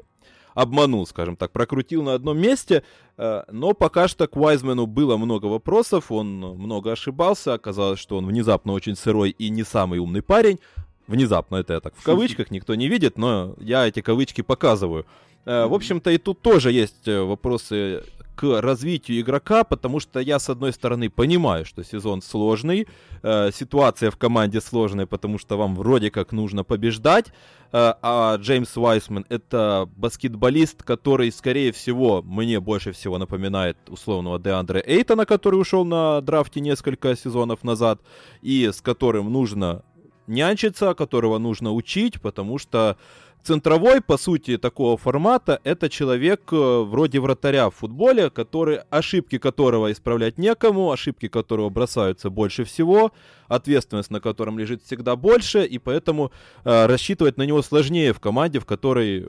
A: обманул, скажем так, прокрутил на одном месте, э, но пока что к Уайзмену было много вопросов, он много ошибался, оказалось, что он внезапно очень сырой и не самый умный парень, внезапно это я так в кавычках, никто не видит, но я эти кавычки показываю. Э, в общем-то, и тут тоже есть э, вопросы к развитию игрока, потому что я, с одной стороны, понимаю, что сезон сложный, э, ситуация в команде сложная, потому что вам вроде как нужно побеждать, э, а Джеймс Вайсман — это баскетболист, который, скорее всего, мне больше всего напоминает условного Деандре Эйтона, который ушел на драфте несколько сезонов назад, и с которым нужно нянчиться, которого нужно учить, потому что Центровой, по сути, такого формата, это человек э, вроде вратаря в футболе, который, ошибки которого исправлять некому, ошибки которого бросаются больше всего, ответственность на котором лежит всегда больше, и поэтому э, рассчитывать на него сложнее в команде, в которой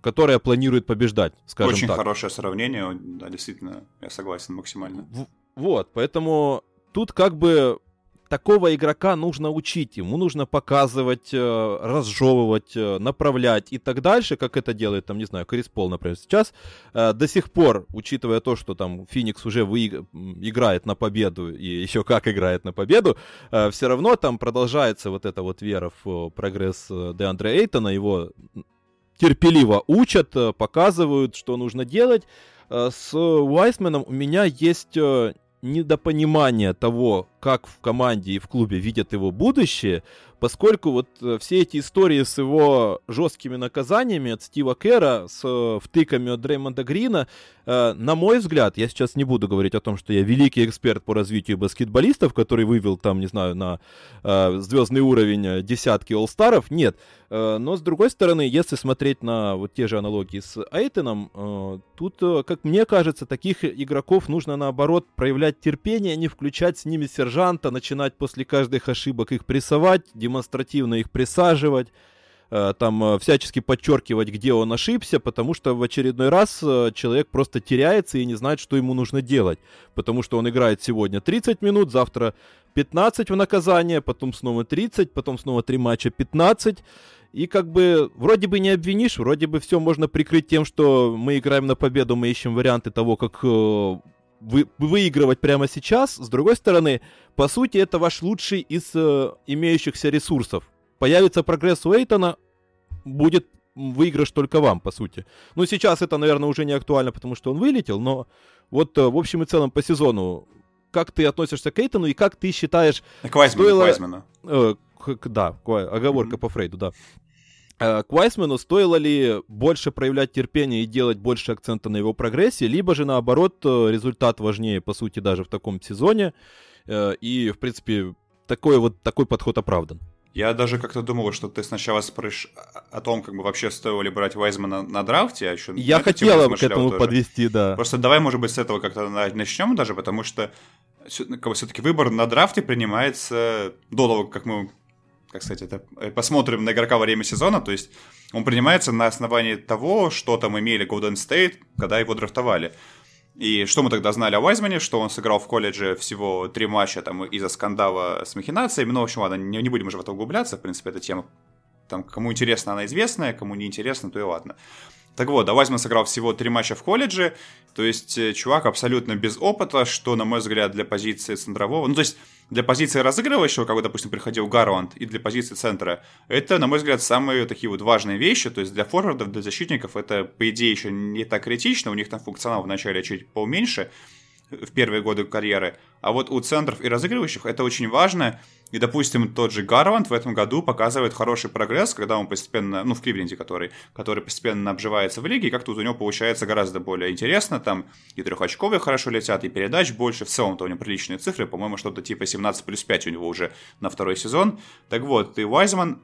A: которая планирует побеждать, скажем
B: Очень
A: так.
B: хорошее сравнение, да, действительно, я согласен максимально. В-
A: вот, поэтому тут как бы такого игрока нужно учить, ему нужно показывать, э, разжевывать, э, направлять и так дальше, как это делает, там, не знаю, Крис Пол, например, сейчас. Э, до сих пор, учитывая то, что там Феникс уже вы... играет на победу и еще как играет на победу, все равно там продолжается вот эта вот вера в прогресс Деандре Эйтона, его терпеливо учат, показывают, что нужно делать. С Уайсменом у меня есть недопонимание того, как в команде и в клубе видят его будущее, поскольку вот э, все эти истории с его жесткими наказаниями от Стива Кэра, с э, втыками от Дреймонда Грина, э, на мой взгляд, я сейчас не буду говорить о том, что я великий эксперт по развитию баскетболистов, который вывел там, не знаю, на звездный уровень десятки олл-старов, нет. Но, с другой стороны, если смотреть на вот те же аналогии с Эйтоном, тут, как мне кажется, таких игроков нужно, наоборот, проявлять терпение, а не включать с ними сержанта, начинать после каждых ошибок их прессовать, демонстративно их присаживать, э, там э, всячески подчеркивать, где он ошибся, потому что в очередной раз э, человек просто теряется и не знает, что ему нужно делать. Потому что он играет сегодня 30 минут, завтра 15 в наказание, потом снова 30, потом снова 3 матча 15. И как бы вроде бы не обвинишь, вроде бы все можно прикрыть тем, что мы играем на победу, мы ищем варианты того, как вы, выигрывать прямо сейчас. С другой стороны, по сути, это ваш лучший из э, имеющихся ресурсов. Появится прогресс у Эйтона, будет выигрыш только вам, по сути. Ну, сейчас это, наверное, уже не актуально, потому что он вылетел, но вот э, в общем и целом по сезону, как ты относишься к Эйтону и как ты считаешь...
B: К Вайсману. Стоило... Вайсману.
A: Э, к, да, оговорка mm-hmm. по Фрейду, да. Э, к Вайсмену стоило ли больше проявлять терпение и делать больше акцента на его прогрессе, либо же наоборот э, результат важнее, по сути, даже в таком сезоне. Э, и, в принципе, такой вот такой подход оправдан.
B: Я даже как-то думал, что ты сначала спрашиваешь о том, как бы вообще стоило ли брать Вайзмана на драфте, а еще...
A: Я хотел к этому тоже. подвести, да.
B: Просто давай, может быть, с этого как-то начнем даже, потому что все-таки выбор на драфте принимается до того, как мы как сказать, это э, посмотрим на игрока во время сезона, то есть он принимается на основании того, что там имели Golden State, когда его драфтовали. И что мы тогда знали о Вайзмане, что он сыграл в колледже всего три матча там из-за скандала с махинациями, ну, в общем, ладно, не, не будем уже в это углубляться, в принципе, эта тема, там, кому интересно, она известная, кому не интересно, то и ладно. Так вот, да, Вайзман сыграл всего три матча в колледже, то есть э, чувак абсолютно без опыта, что, на мой взгляд, для позиции центрового, ну, то есть для позиции разыгрывающего, как, допустим, приходил Гарланд, и для позиции центра, это, на мой взгляд, самые такие вот важные вещи. То есть для форвардов, для защитников это, по идее, еще не так критично. У них там функционал вначале чуть поменьше, в первые годы карьеры. А вот у центров и разыгрывающих это очень важно. И, допустим, тот же Гарванд в этом году показывает хороший прогресс, когда он постепенно, ну, в Кливленде который, который постепенно обживается в лиге, и как-то у него получается гораздо более интересно, там и трехочковые хорошо летят, и передач больше, в целом-то у него приличные цифры, по-моему, что-то типа 17 плюс 5 у него уже на второй сезон. Так вот, и Вайзман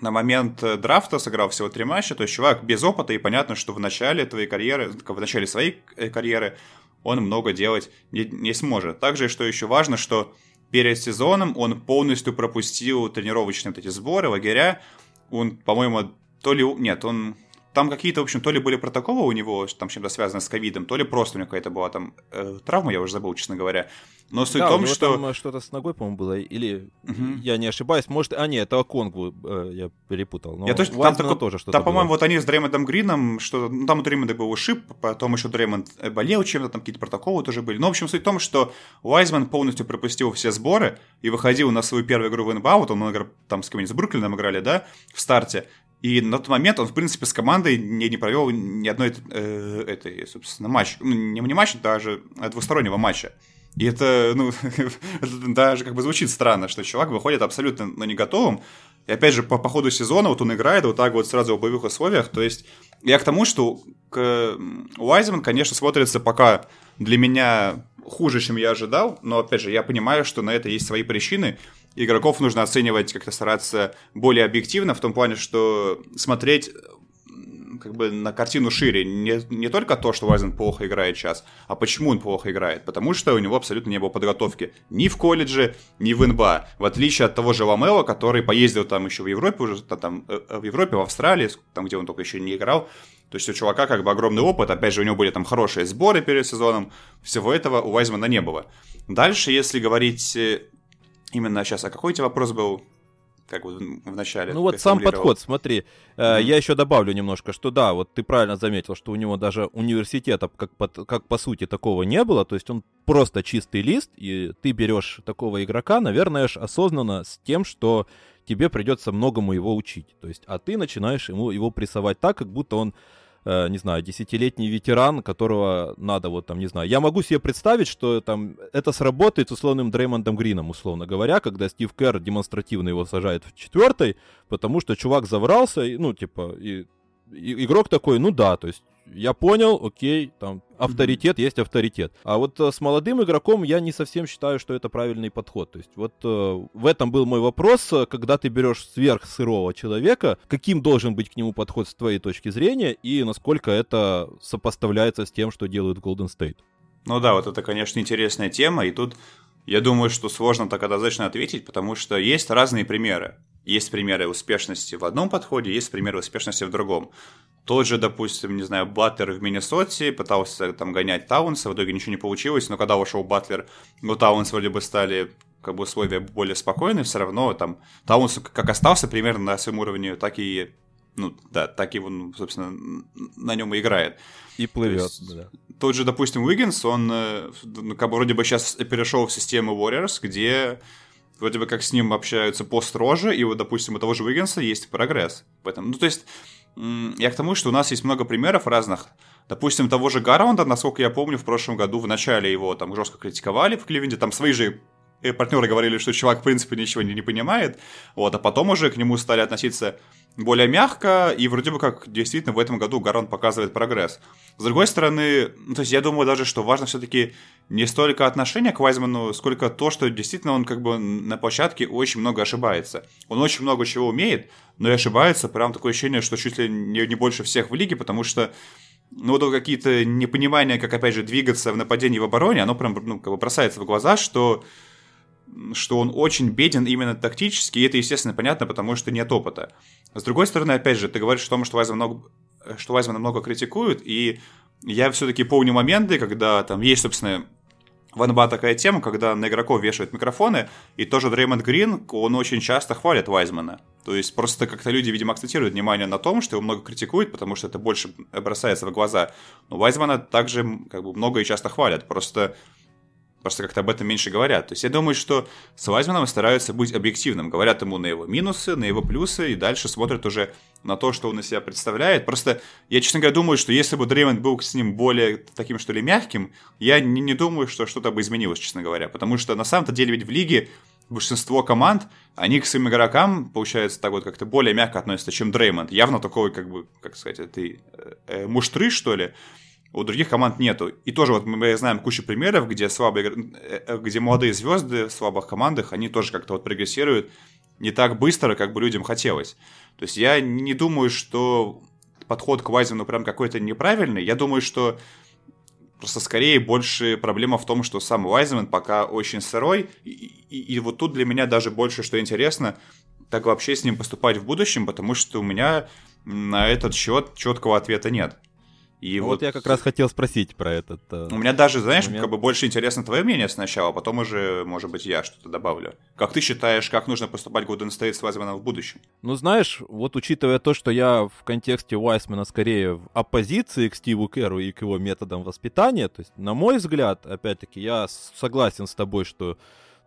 B: на момент э, драфта сыграл всего три матча, то есть чувак без опыта, и понятно, что в начале твоей карьеры, в начале своей э, карьеры он много делать не, не сможет. Также, что еще важно, что перед сезоном он полностью пропустил тренировочные вот эти сборы, лагеря. Он, по-моему, то ли... Нет, он... Там какие-то, в общем, то ли были протоколы у него, там чем-то связано с ковидом, то ли просто у него какая-то была там э, травма, я уже забыл, честно говоря. Но суть
A: да,
B: в том, что...
A: Там э, что-то с ногой, по-моему, было, или угу. я не ошибаюсь, может, а нет, это Конгу э, я перепутал. Но
B: я точно, там тако... тоже что-то. Там, по-моему, вот они с Дреймондом Грином, что ну, там у Дреймонда был ушиб, потом еще Дреймонд э, болел чем-то, там какие-то протоколы тоже были. Но, в общем, суть в том, что Уайзман полностью пропустил все сборы и выходил на свою первую игру в НБА, вот он играл, там с кем-нибудь с Бруклином играли, да, в старте, и на тот момент он, в принципе, с командой не, не провел ни одной э, этой, собственно, матч, ну, не, не матч, даже двустороннего матча. И это, ну, даже как бы звучит странно, что чувак выходит абсолютно ну, не готовым. И опять же, по, по ходу сезона вот он играет вот так вот сразу в боевых условиях. То есть я к тому, что к... Уайзман, конечно, смотрится пока для меня хуже, чем я ожидал. Но опять же, я понимаю, что на это есть свои причины. Игроков нужно оценивать, как-то стараться более объективно, в том плане, что смотреть как бы на картину шире. Не, не только то, что Вайзен плохо играет сейчас, а почему он плохо играет. Потому что у него абсолютно не было подготовки ни в колледже, ни в НБА. В отличие от того же Ламела, который поездил там еще в Европе, уже там э, э, в Европе, в Австралии, там, где он только еще не играл. То есть у чувака как бы огромный опыт, опять же, у него были там хорошие сборы перед сезоном, всего этого у Вайзмана не было. Дальше, если говорить э, именно сейчас, а какой у тебя вопрос был? как вот в начале.
A: Ну вот сам подход, смотри, mm-hmm. я еще добавлю немножко, что да, вот ты правильно заметил, что у него даже университета как, под, как по сути такого не было, то есть он просто чистый лист, и ты берешь такого игрока, наверное, осознанно с тем, что тебе придется многому его учить, то есть, а ты начинаешь ему его прессовать так, как будто он э, не знаю, десятилетний ветеран, которого надо вот там, не знаю. Я могу себе представить, что там это сработает с условным Дреймондом Грином, условно говоря, когда Стив Керр демонстративно его сажает в четвертой, потому что чувак заврался, и, ну, типа, и, и игрок такой, ну да, то есть я понял, окей, там авторитет есть авторитет. А вот э, с молодым игроком я не совсем считаю, что это правильный подход. То есть вот э, в этом был мой вопрос, э, когда ты берешь сверхсырого человека, каким должен быть к нему подход с твоей точки зрения и насколько это сопоставляется с тем, что делают Golden State?
B: Ну да, вот это, конечно, интересная тема, и тут я думаю, что сложно так однозначно ответить, потому что есть разные примеры. Есть примеры успешности в одном подходе, есть примеры успешности в другом. Тот же, допустим, не знаю, Батлер в Миннесоте пытался там гонять Таунса, в итоге ничего не получилось, но когда ушел Батлер, у Таунс вроде бы стали как бы условия более спокойные, все равно там Таунс как остался примерно на своем уровне, так и ну, да, так и он, собственно, на нем и играет.
A: И плывет, То есть, да.
B: Тот же, допустим, Уиггинс, он э, ну, как бы вроде бы сейчас перешел в систему Warriors, где вроде бы как с ним общаются построже, и вот, допустим, у того же Уиггинса есть прогресс в этом. Ну, то есть, я к тому, что у нас есть много примеров разных. Допустим, того же Гарванда, насколько я помню, в прошлом году в начале его там жестко критиковали в Кливенде, там свои же э, партнеры говорили, что чувак, в принципе, ничего не, не понимает, вот, а потом уже к нему стали относиться более мягко, и вроде бы как действительно в этом году Гарон показывает прогресс. С другой стороны, ну, то есть я думаю даже, что важно все-таки не столько отношение к Вайзману, сколько то, что действительно он как бы на площадке очень много ошибается. Он очень много чего умеет, но и ошибается, прям такое ощущение, что чуть ли не, не больше всех в лиге, потому что ну, вот какие-то непонимания, как, опять же, двигаться в нападении в обороне, оно прям, ну, как бы бросается в глаза, что что он очень беден именно тактически, и это, естественно, понятно, потому что нет опыта. С другой стороны, опять же, ты говоришь о том, что Вайзман много, что Вайзмана много критикуют, и я все-таки помню моменты, когда там есть, собственно, в НБА такая тема, когда на игроков вешают микрофоны, и тоже Дреймонд Грин, он очень часто хвалит Вайзмана. То есть просто как-то люди, видимо, акцентируют внимание на том, что его много критикуют, потому что это больше бросается в глаза. Но Вайзмана также как бы много и часто хвалят. Просто Просто как-то об этом меньше говорят. То есть я думаю, что с Вайзманом стараются быть объективным. Говорят ему на его минусы, на его плюсы, и дальше смотрят уже на то, что он из себя представляет. Просто я, честно говоря, думаю, что если бы Дреймонд был с ним более таким, что ли, мягким, я не, не думаю, что что-то бы изменилось, честно говоря. Потому что на самом-то деле ведь в лиге большинство команд, они к своим игрокам, получается, так вот как-то более мягко относятся, чем Дреймонд. Явно такой, как бы, как сказать, этой э, э, муштры, что ли у других команд нету. И тоже вот мы знаем кучу примеров, где слабые, э, э, где молодые звезды в слабых командах, они тоже как-то вот прогрессируют не так быстро, как бы людям хотелось. То есть я не думаю, что подход к Вайзену прям какой-то неправильный. Я думаю, что просто скорее больше проблема в том, что сам Вайзман пока очень сырой. И, и, и вот тут для меня даже больше, что интересно, так вообще с ним поступать в будущем, потому что у меня на этот счет четкого ответа нет.
A: И ну, вот, вот я как раз хотел спросить про этот.
B: Э, У меня даже, знаешь, момент. как бы больше интересно твое мнение сначала, а потом уже, может быть, я что-то добавлю. Как ты считаешь, как нужно поступать Golden State с Вайсманом в будущем?
A: Ну, знаешь, вот учитывая то, что я в контексте Уайсмана скорее в оппозиции к Стиву Керу и к его методам воспитания, то есть, на мой взгляд, опять-таки, я согласен с тобой, что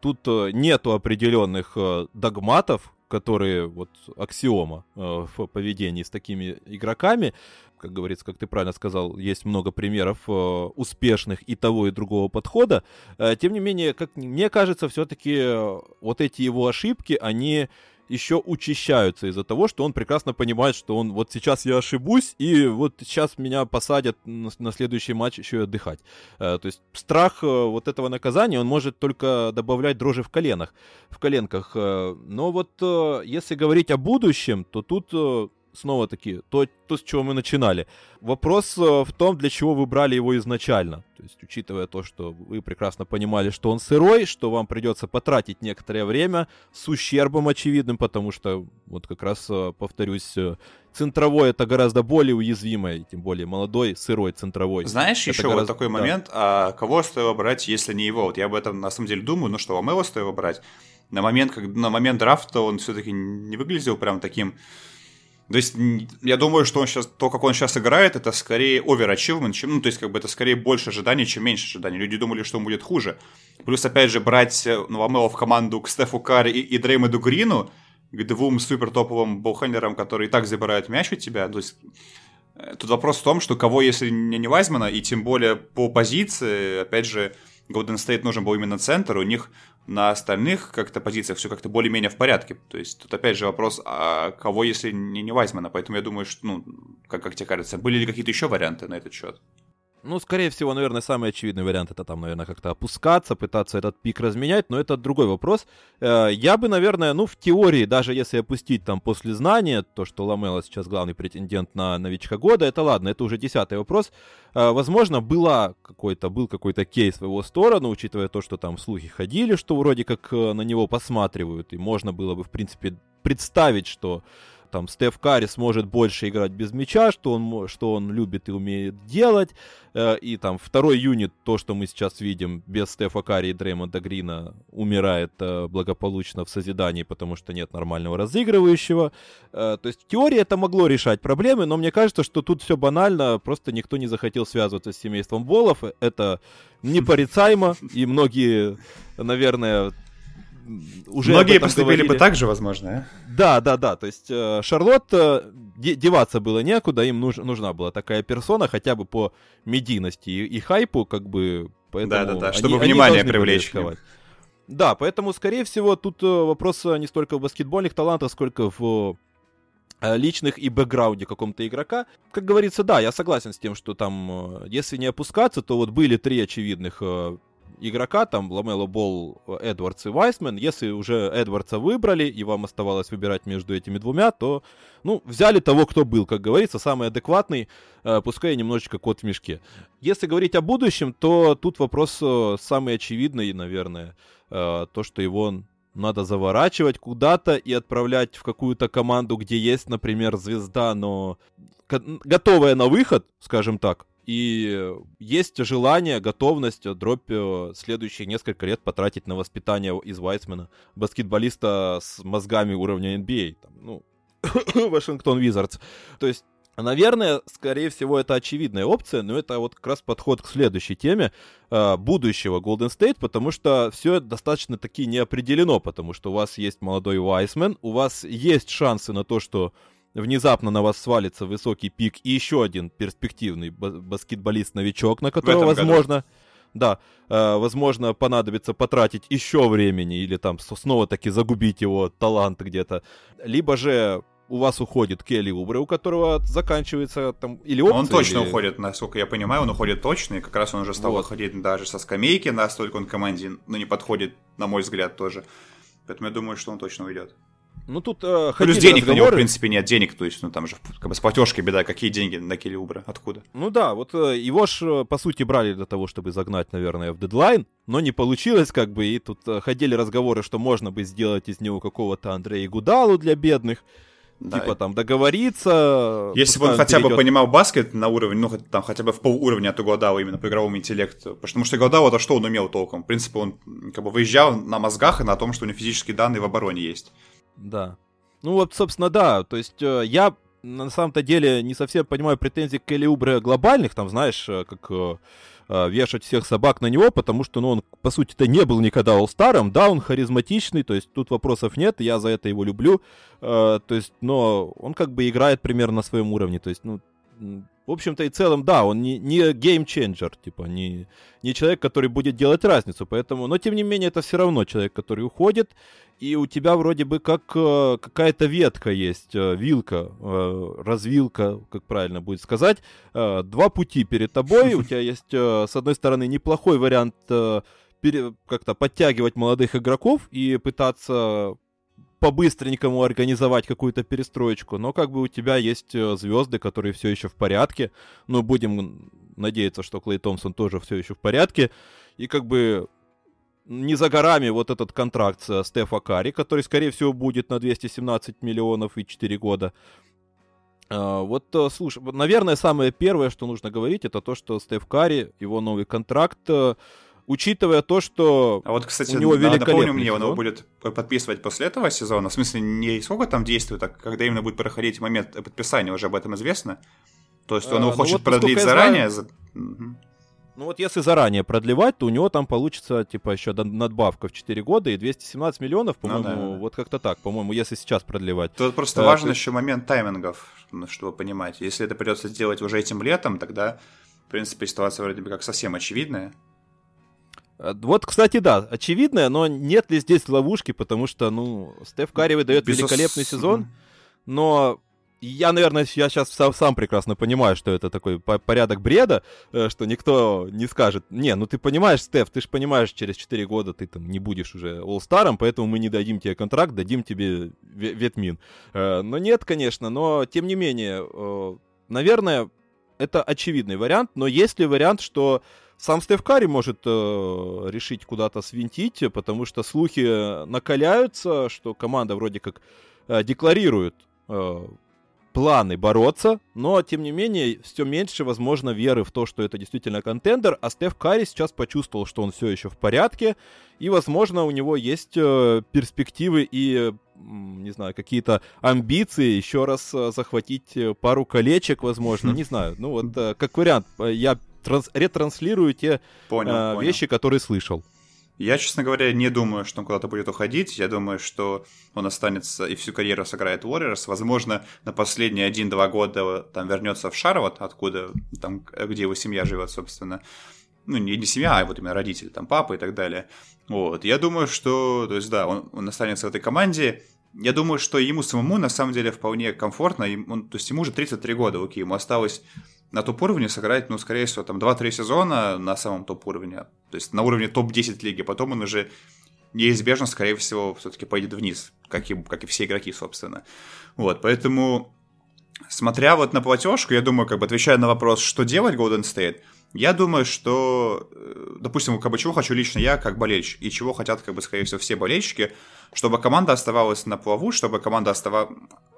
A: тут э, нету определенных э, догматов, которые вот аксиома э, в поведении с такими игроками. Как говорится, как ты правильно сказал, есть много примеров э, успешных и того, и другого подхода. Э, тем не менее, как мне кажется, все-таки э, вот эти его ошибки, они еще учащаются из-за того, что он прекрасно понимает, что он вот сейчас я ошибусь, и вот сейчас меня посадят на, на следующий матч еще и отдыхать. Э, то есть страх э, вот этого наказания, он может только добавлять дрожи в коленах, в коленках. Э, но вот э, если говорить о будущем, то тут э, снова-таки, то, то, с чего мы начинали. Вопрос э, в том, для чего вы брали его изначально. То есть, учитывая то, что вы прекрасно понимали, что он сырой, что вам придется потратить некоторое время с ущербом очевидным, потому что, вот как раз э, повторюсь, э, центровой это гораздо более уязвимое, тем более молодой, сырой центровой.
B: Знаешь, это еще гораздо... вот такой момент, да. а кого стоило брать, если не его? Вот я об этом на самом деле думаю, ну что, Ламела стоило брать. На момент, как, на момент драфта он все-таки не выглядел прям таким то есть, я думаю, что он сейчас, то, как он сейчас играет, это скорее оверачивмент, чем, ну, то есть, как бы это скорее больше ожиданий, чем меньше ожиданий. Люди думали, что он будет хуже. Плюс, опять же, брать э, Новомела в команду к Стефу Карри и, и Дреймоду Грину, к двум супер топовым болхендерам, которые и так забирают мяч у тебя. То есть, э, тут вопрос в том, что кого, если не, не Вайзмана, и тем более по позиции, опять же, Golden State нужен был именно центр, у них на остальных как-то позициях все как-то более-менее в порядке. То есть тут опять же вопрос, а кого, если не, не Вайзмана? Поэтому я думаю, что, ну, как, как тебе кажется, были ли какие-то еще варианты на этот счет?
A: Ну, скорее всего, наверное, самый очевидный вариант это там, наверное, как-то опускаться, пытаться этот пик разменять, но это другой вопрос. Э, я бы, наверное, ну, в теории, даже если опустить там после знания, то, что Ламела сейчас главный претендент на новичка года, это ладно, это уже десятый вопрос. Э, возможно, была какой-то, был какой-то кейс в его сторону, учитывая то, что там слухи ходили, что вроде как э, на него посматривают, и можно было бы, в принципе, представить, что там Стеф Карри сможет больше играть без мяча, что он, что он любит и умеет делать. Э, и там второй юнит, то, что мы сейчас видим, без Стефа Карри и Дреймонда Грина, умирает э, благополучно в созидании, потому что нет нормального разыгрывающего. Э, то есть в теории это могло решать проблемы, но мне кажется, что тут все банально, просто никто не захотел связываться с семейством Болов. Это непорицаемо, и многие, наверное,
B: уже Многие поступили говорили. бы так же, возможно, а?
A: Да, да, да. То есть э, Шарлотт э, деваться было некуда, им нуж, нужна была такая персона хотя бы по медийности и, и хайпу, как бы.
B: Поэтому да, да, да, чтобы они, внимание они привлечь.
A: Да, поэтому, скорее всего, тут э, вопрос не столько в баскетбольных талантах, сколько в личных и бэкграунде каком-то игрока. Как говорится, да, я согласен с тем, что там, если не опускаться, то вот были три очевидных игрока, там Ламело Болл, Эдвардс и Вайсмен. Если уже Эдвардса выбрали, и вам оставалось выбирать между этими двумя, то, ну, взяли того, кто был, как говорится, самый адекватный, э, пускай немножечко кот в мешке. Если говорить о будущем, то тут вопрос э, самый очевидный, наверное, э, то, что его надо заворачивать куда-то и отправлять в какую-то команду, где есть, например, звезда, но готовая на выход, скажем так, и есть желание, готовность дробь э, следующие несколько лет потратить на воспитание из Вайсмена, баскетболиста с мозгами уровня NBA, там, ну, Вашингтон Визардс. То есть Наверное, скорее всего, это очевидная опция, но это вот как раз подход к следующей теме э, будущего Golden State, потому что все достаточно таки не определено, потому что у вас есть молодой Вайсмен, у вас есть шансы на то, что внезапно на вас свалится высокий пик и еще один перспективный баскетболист-новичок, на которого, возможно, году. да, э, возможно, понадобится потратить еще времени или там снова-таки загубить его талант где-то. Либо же у вас уходит Келли Убре, у которого заканчивается там или опция,
B: Он точно
A: или...
B: уходит, насколько я понимаю, он уходит точно, и как раз он уже стал вот. уходить даже со скамейки, настолько он команде, ну, не подходит, на мой взгляд, тоже. Поэтому я думаю, что он точно уйдет.
A: Ну тут э,
B: Плюс денег разговоры... на него, в принципе, нет денег, то есть, ну там же как бы с платежкой беда, какие деньги на Келли Убра, откуда?
A: Ну да, вот э, его ж, э, по сути, брали для того, чтобы загнать, наверное, в дедлайн, но не получилось, как бы, и тут э, ходили разговоры, что можно бы сделать из него какого-то Андрея Гудалу для бедных, да. Типа там договориться.
B: Если бы он хотя перейдет... бы понимал баскет на уровне, ну там хотя бы в пол уровня от Игуадала именно по игровому интеллекту. Потому что Игуадал это что он умел толком? В принципе, он как бы выезжал на мозгах и на том, что у него физические данные в обороне есть.
A: Да. Ну вот, собственно, да. То есть э, я на самом-то деле не совсем понимаю претензий к Келли Убре глобальных, там, знаешь, э, как э, вешать всех собак на него, потому что, ну, он, по сути-то, не был никогда all да, он харизматичный, то есть тут вопросов нет, я за это его люблю, то есть, но он как бы играет примерно на своем уровне, то есть, ну, в общем-то и целом, да, он не, не геймченджер, типа, не, не человек, который будет делать разницу, поэтому, но тем не менее, это все равно человек, который уходит, и у тебя вроде бы как э, какая-то ветка есть, э, вилка, э, развилка, как правильно будет сказать, э, два пути перед тобой, у тебя есть, э, с одной стороны, неплохой вариант э, пере, как-то подтягивать молодых игроков и пытаться по-быстренькому организовать какую-то перестроечку, но как бы у тебя есть э, звезды, которые все еще в порядке, но будем надеяться, что Клей Томпсон тоже все еще в порядке, и как бы не за горами вот этот контракт с Стефа Карри, который, скорее всего, будет на 217 миллионов и 4 года. А, вот, э, слушай, наверное, самое первое, что нужно говорить, это то, что Стеф Карри, его новый контракт, э, учитывая то, что
B: а вот, кстати, у него великолепный напомню мне, он его будет подписывать после этого сезона, в смысле не сколько там действует, а когда именно будет проходить момент подписания, уже об этом известно. То есть он его а, ну хочет ну вот, продлить заранее. Знаю...
A: Ну вот если заранее продлевать, то у него там получится, типа, еще надбавка в 4 года и 217 миллионов, ну по-моему, ну, да. вот как-то так, по-моему, если сейчас продлевать.
B: Тут просто а, важен ты... еще момент таймингов, чтобы понимать. Если это придется сделать уже этим летом, тогда, в принципе, ситуация вроде бы как совсем очевидная.
A: Э, вот, кстати, да, очевидно, но нет ли здесь ловушки, потому что, ну, Стеф Карри выдает Безус... великолепный сезон, но я, наверное, я сейчас сам, сам прекрасно понимаю, что это такой порядок бреда, э, что никто не скажет, не, ну ты понимаешь, Стеф, ты же понимаешь, через 4 года ты там не будешь уже олл-старом, поэтому мы не дадим тебе контракт, дадим тебе ветмин. Э, но нет, конечно, но тем не менее, наверное, это очевидный вариант, но есть ли вариант, что сам Стеф Карри может э, решить куда-то свинтить, потому что слухи накаляются, что команда вроде как э, декларирует э, планы бороться, но, тем не менее, все меньше, возможно, веры в то, что это действительно контендер, а Стеф Карри сейчас почувствовал, что он все еще в порядке, и, возможно, у него есть э, перспективы и, не знаю, какие-то амбиции еще раз э, захватить э, пару колечек, возможно, не знаю. Ну вот, э, как вариант, я транс- ретранслирую те понял, э, понял. вещи, которые слышал.
B: Я, честно говоря, не думаю, что он куда-то будет уходить. Я думаю, что он останется и всю карьеру сыграет Warriors. Возможно, на последние один-два года там вернется в Шарват, откуда, там, где его семья живет, собственно. Ну, не, не семья, а вот именно родители, там, папа и так далее. Вот. Я думаю, что, то есть, да, он, он останется в этой команде. Я думаю, что ему самому, на самом деле, вполне комфортно. Он, то есть, ему уже 33 года, окей, ему осталось на топ-уровне сыграть, ну, скорее всего, там 2-3 сезона на самом топ-уровне, то есть на уровне топ-10 лиги, потом он уже неизбежно, скорее всего, все-таки пойдет вниз, как и, как и все игроки, собственно. Вот, поэтому, смотря вот на платежку, я думаю, как бы отвечая на вопрос, что делать Golden State, я думаю, что, э, допустим, как бы чего хочу лично я, как болельщик, и чего хотят, как бы, скорее всего, все болельщики, чтобы команда оставалась на плаву, чтобы команда остава...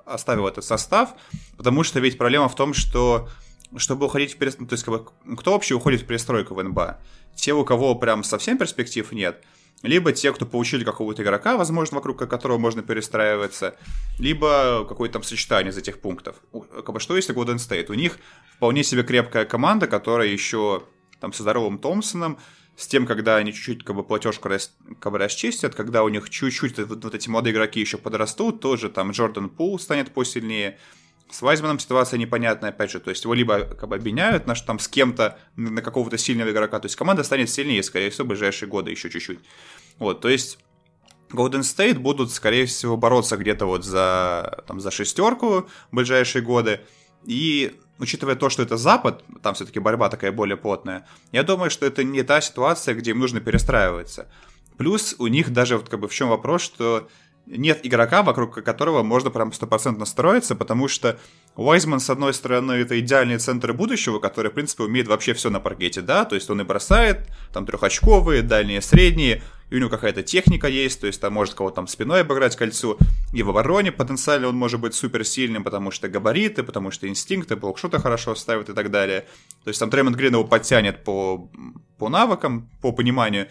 B: оставила этот состав, потому что ведь проблема в том, что чтобы уходить в перестройку, то есть как бы, кто вообще уходит в перестройку в НБА? Те, у кого прям совсем перспектив нет, либо те, кто получили какого-то игрока, возможно, вокруг которого можно перестраиваться, либо какое-то там сочетание из этих пунктов. Как бы, что у Golden State? У них вполне себе крепкая команда, которая еще там со здоровым Томпсоном, с тем, когда они чуть-чуть как бы платежку рас, как бы расчистят, когда у них чуть-чуть вот, вот эти молодые игроки еще подрастут, тоже там Джордан Пул станет посильнее, с Вайзманом ситуация непонятная, опять же, то есть его либо как бы обменяют на, там, с кем-то, на какого-то сильного игрока, то есть команда станет сильнее, скорее всего, в ближайшие годы еще чуть-чуть. Вот, то есть Golden State будут, скорее всего, бороться где-то вот за, там, за шестерку в ближайшие годы, и учитывая то, что это Запад, там все-таки борьба такая более плотная, я думаю, что это не та ситуация, где им нужно перестраиваться. Плюс у них даже вот как бы в чем вопрос, что нет игрока, вокруг которого можно прям стопроцентно строиться, потому что Уайзман, с одной стороны, это идеальный центр будущего, который, в принципе, умеет вообще все на паркете, да, то есть он и бросает, там трехочковые, дальние, средние, и у него какая-то техника есть, то есть там может кого-то там спиной обыграть кольцу, и в обороне потенциально он может быть супер сильным, потому что габариты, потому что инстинкты, блокшоты хорошо ставит и так далее. То есть там Тремонт Грин его подтянет по, по навыкам, по пониманию,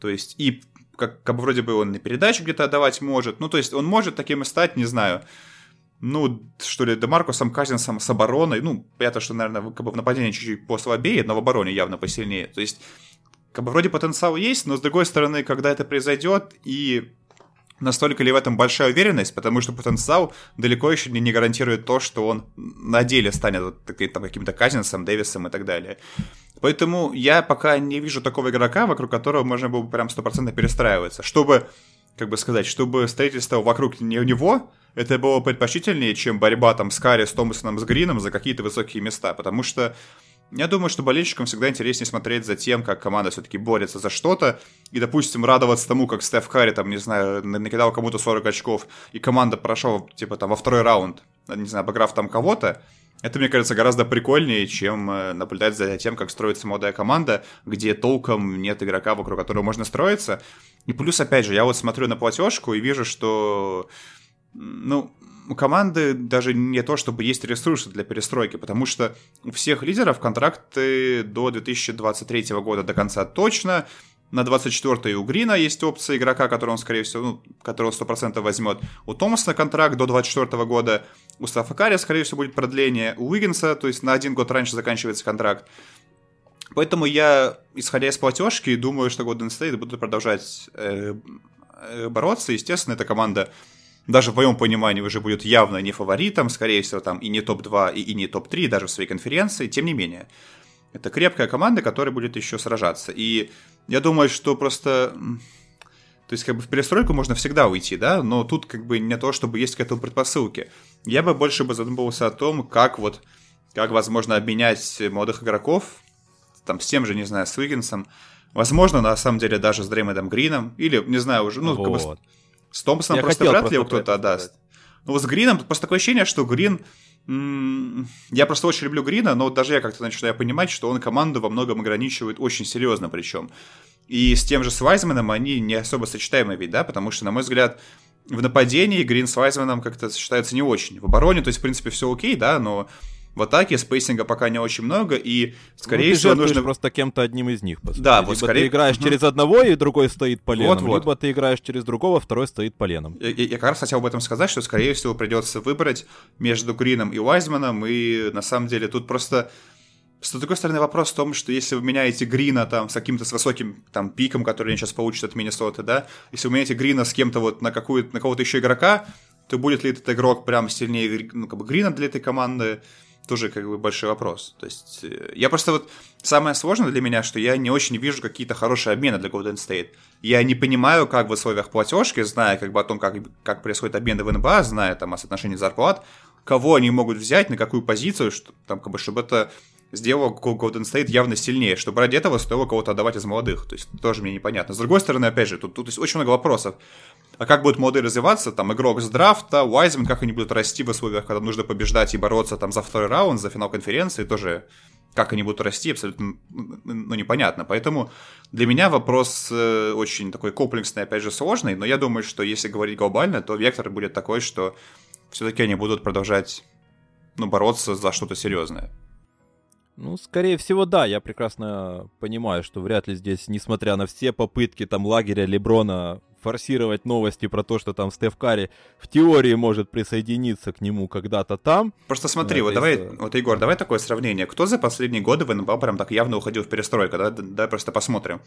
B: то есть и как, как бы вроде бы он и передачу где-то отдавать может. Ну, то есть он может таким и стать, не знаю, ну, что ли, Демаркусом Казинсом с обороной. Ну, понятно, что, наверное, как бы в нападении чуть-чуть послабее, но в обороне явно посильнее. То есть, как бы вроде потенциал есть, но с другой стороны, когда это произойдет, и настолько ли в этом большая уверенность, потому что потенциал далеко еще не, гарантирует то, что он на деле станет вот там, каким-то Казинсом, Дэвисом и так далее. Поэтому я пока не вижу такого игрока, вокруг которого можно было бы прям стопроцентно перестраиваться. Чтобы, как бы сказать, чтобы строительство вокруг него, это было предпочтительнее, чем борьба там с Карри, с Томасоном, с Грином за какие-то высокие места. Потому что я думаю, что болельщикам всегда интереснее смотреть за тем, как команда все-таки борется за что-то, и, допустим, радоваться тому, как Стеф Карри, там, не знаю, накидал кому-то 40 очков, и команда прошла, типа, там, во второй раунд, не знаю, обыграв там кого-то, это, мне кажется, гораздо прикольнее, чем э, наблюдать за тем, как строится молодая команда, где толком нет игрока, вокруг которого можно строиться. И плюс, опять же, я вот смотрю на платежку и вижу, что, ну, у команды даже не то, чтобы есть ресурсы для перестройки, потому что у всех лидеров контракты до 2023 года до конца точно, на 24 у Грина есть опция игрока, который он, скорее всего, ну, которого 100% возьмет. У Томаса контракт до 24 года. У Стафакария, скорее всего, будет продление. У Уиггинса, то есть на один год раньше заканчивается контракт. Поэтому я, исходя из платежки, думаю, что Golden State будут продолжать э, э, бороться. Естественно, эта команда даже в моем понимании уже будет явно не фаворитом, скорее всего, там и не топ-2, и, и не топ-3 даже в своей конференции. Тем не менее, это крепкая команда, которая будет еще сражаться. И я думаю, что просто... То есть, как бы в перестройку можно всегда уйти, да, но тут как бы не то, чтобы есть к этому предпосылки. Я бы больше бы задумывался о том, как вот, как возможно обменять молодых игроков, там, с тем же, не знаю, с Уиггинсом, возможно, на самом деле даже с Дреймондом Грином, или, не знаю, уже, ну, вот. как бы с Томпсоном Я просто вряд ли его кто-то отдаст. Ну, вот с Грином, просто такое ощущение, что Грин я просто очень люблю Грина, но даже я как-то начинаю понимать, что он команду во многом ограничивает очень серьезно причем. И с тем же Свайзманом они не особо сочетаемы ведь, да, потому что, на мой взгляд, в нападении Грин с Вайзманом как-то сочетаются не очень. В обороне, то есть, в принципе, все окей, да, но в атаке спейсинга пока не очень много, и, скорее ну, всего, нужно...
A: просто кем-то одним из них, по
B: Да, вот
A: либо
B: скорее...
A: ты играешь угу. через одного, и другой стоит поленом, вот, вот. либо ты играешь через другого, второй стоит поленом.
B: Я, я, я как раз хотел об этом сказать, что, скорее всего, придется выбрать между Грином и Уайзманом, и, на самом деле, тут просто... С другой стороны, вопрос в том, что если вы меняете Грина там с каким-то с высоким там пиком, который они сейчас получат от Миннесоты, да, если вы меняете Грина с кем-то вот на какую на кого-то еще игрока, то будет ли этот игрок прям сильнее ну, как бы Грина для этой команды? Тоже как бы большой вопрос. То есть э, я просто вот самое сложное для меня, что я не очень вижу какие-то хорошие обмены для Golden State. Я не понимаю, как в условиях платежки, зная как бы о том, как, как происходит обмены в НБА, зная там о соотношении зарплат, кого они могут взять, на какую позицию, что, там, как бы, чтобы это сделало Golden State явно сильнее, чтобы ради этого стоило кого-то отдавать из молодых. То есть тоже мне непонятно. С другой стороны, опять же, тут, тут есть очень много вопросов. А как будут молодые развиваться? Там игрок с драфта, Уайзман, как они будут расти в условиях, когда нужно побеждать и бороться там за второй раунд, за финал конференции, тоже как они будут расти, абсолютно ну, непонятно. Поэтому для меня вопрос э, очень такой комплексный, опять же, сложный, но я думаю, что если говорить глобально, то вектор будет такой, что все-таки они будут продолжать ну, бороться за что-то серьезное.
A: Ну, скорее всего, да. Я прекрасно понимаю, что вряд ли здесь, несмотря на все попытки там лагеря Леброна форсировать новости про то, что там Стеф Карри в теории может присоединиться к нему когда-то там.
B: Просто смотри, вот давай, из... вот, Егор, давай такое сравнение. Кто за последние годы в НБА прям так явно уходил в перестройку? Давай, давай просто посмотрим.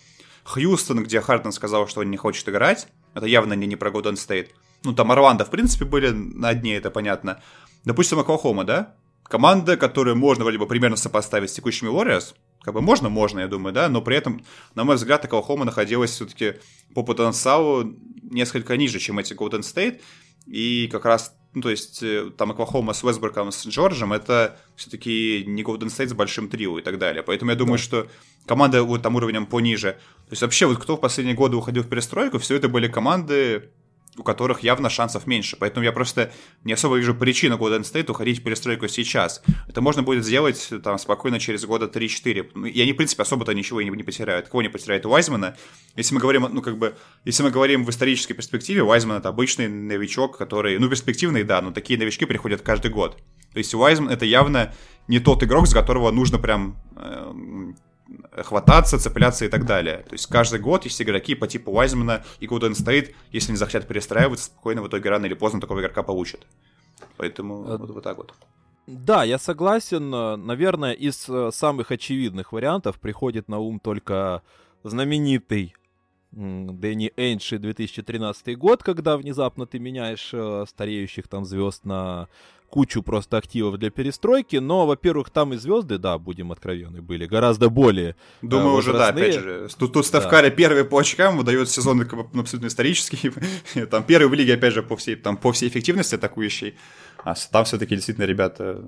B: Хьюстон, где Хартон сказал, что он не хочет играть, это явно не, не про Голден Стейт. Ну, там Орландо, в принципе, были на дне, это понятно. Допустим, Оклахома, да? Команда, которую можно вроде бы примерно сопоставить с текущими Warriors, как бы можно, можно, я думаю, да, но при этом, на мой взгляд, Оклахома находилась все-таки по потенциалу несколько ниже, чем эти Golden State, и как раз, ну, то есть, э, там Оклахома с Уэсбургом, с Джорджем, это все-таки не Golden State с большим трио и так далее. Поэтому я думаю, да. что команда вот там уровнем пониже. То есть, вообще, вот кто в последние годы уходил в перестройку, все это были команды, у которых явно шансов меньше. Поэтому я просто не особо вижу причину Golden State уходить в перестройку сейчас. Это можно будет сделать там спокойно через года 3-4. Ну, и они, в принципе, особо-то ничего не, не потеряют. Кого не потеряют? Уайзмана. Если мы говорим, ну, как бы, если мы говорим в исторической перспективе, Уайзман это обычный новичок, который, ну, перспективный, да, но такие новички приходят каждый год. То есть Уайзман это явно не тот игрок, с которого нужно прям э, хвататься, цепляться и так далее. То есть каждый год есть игроки по типу Уайзмана и Golden State, если не захотят перестраиваться, спокойно в итоге рано или поздно такого игрока получат. Поэтому а... вот, вот так вот.
A: Да, я согласен. Наверное, из э, самых очевидных вариантов приходит на ум только знаменитый Дэнни Эйнши 2013 год, когда внезапно ты меняешь э, стареющих там звезд на кучу просто активов для перестройки, но, во-первых, там и звезды, да, будем откровенны, были гораздо более э,
B: Думаю, э, уже, да, опять же. Тут, тут Ставкари да. первый по очкам выдает сезон абсолютно исторический. там первый в лиге, опять же, по всей, там, по всей эффективности атакующей. А там все-таки действительно ребята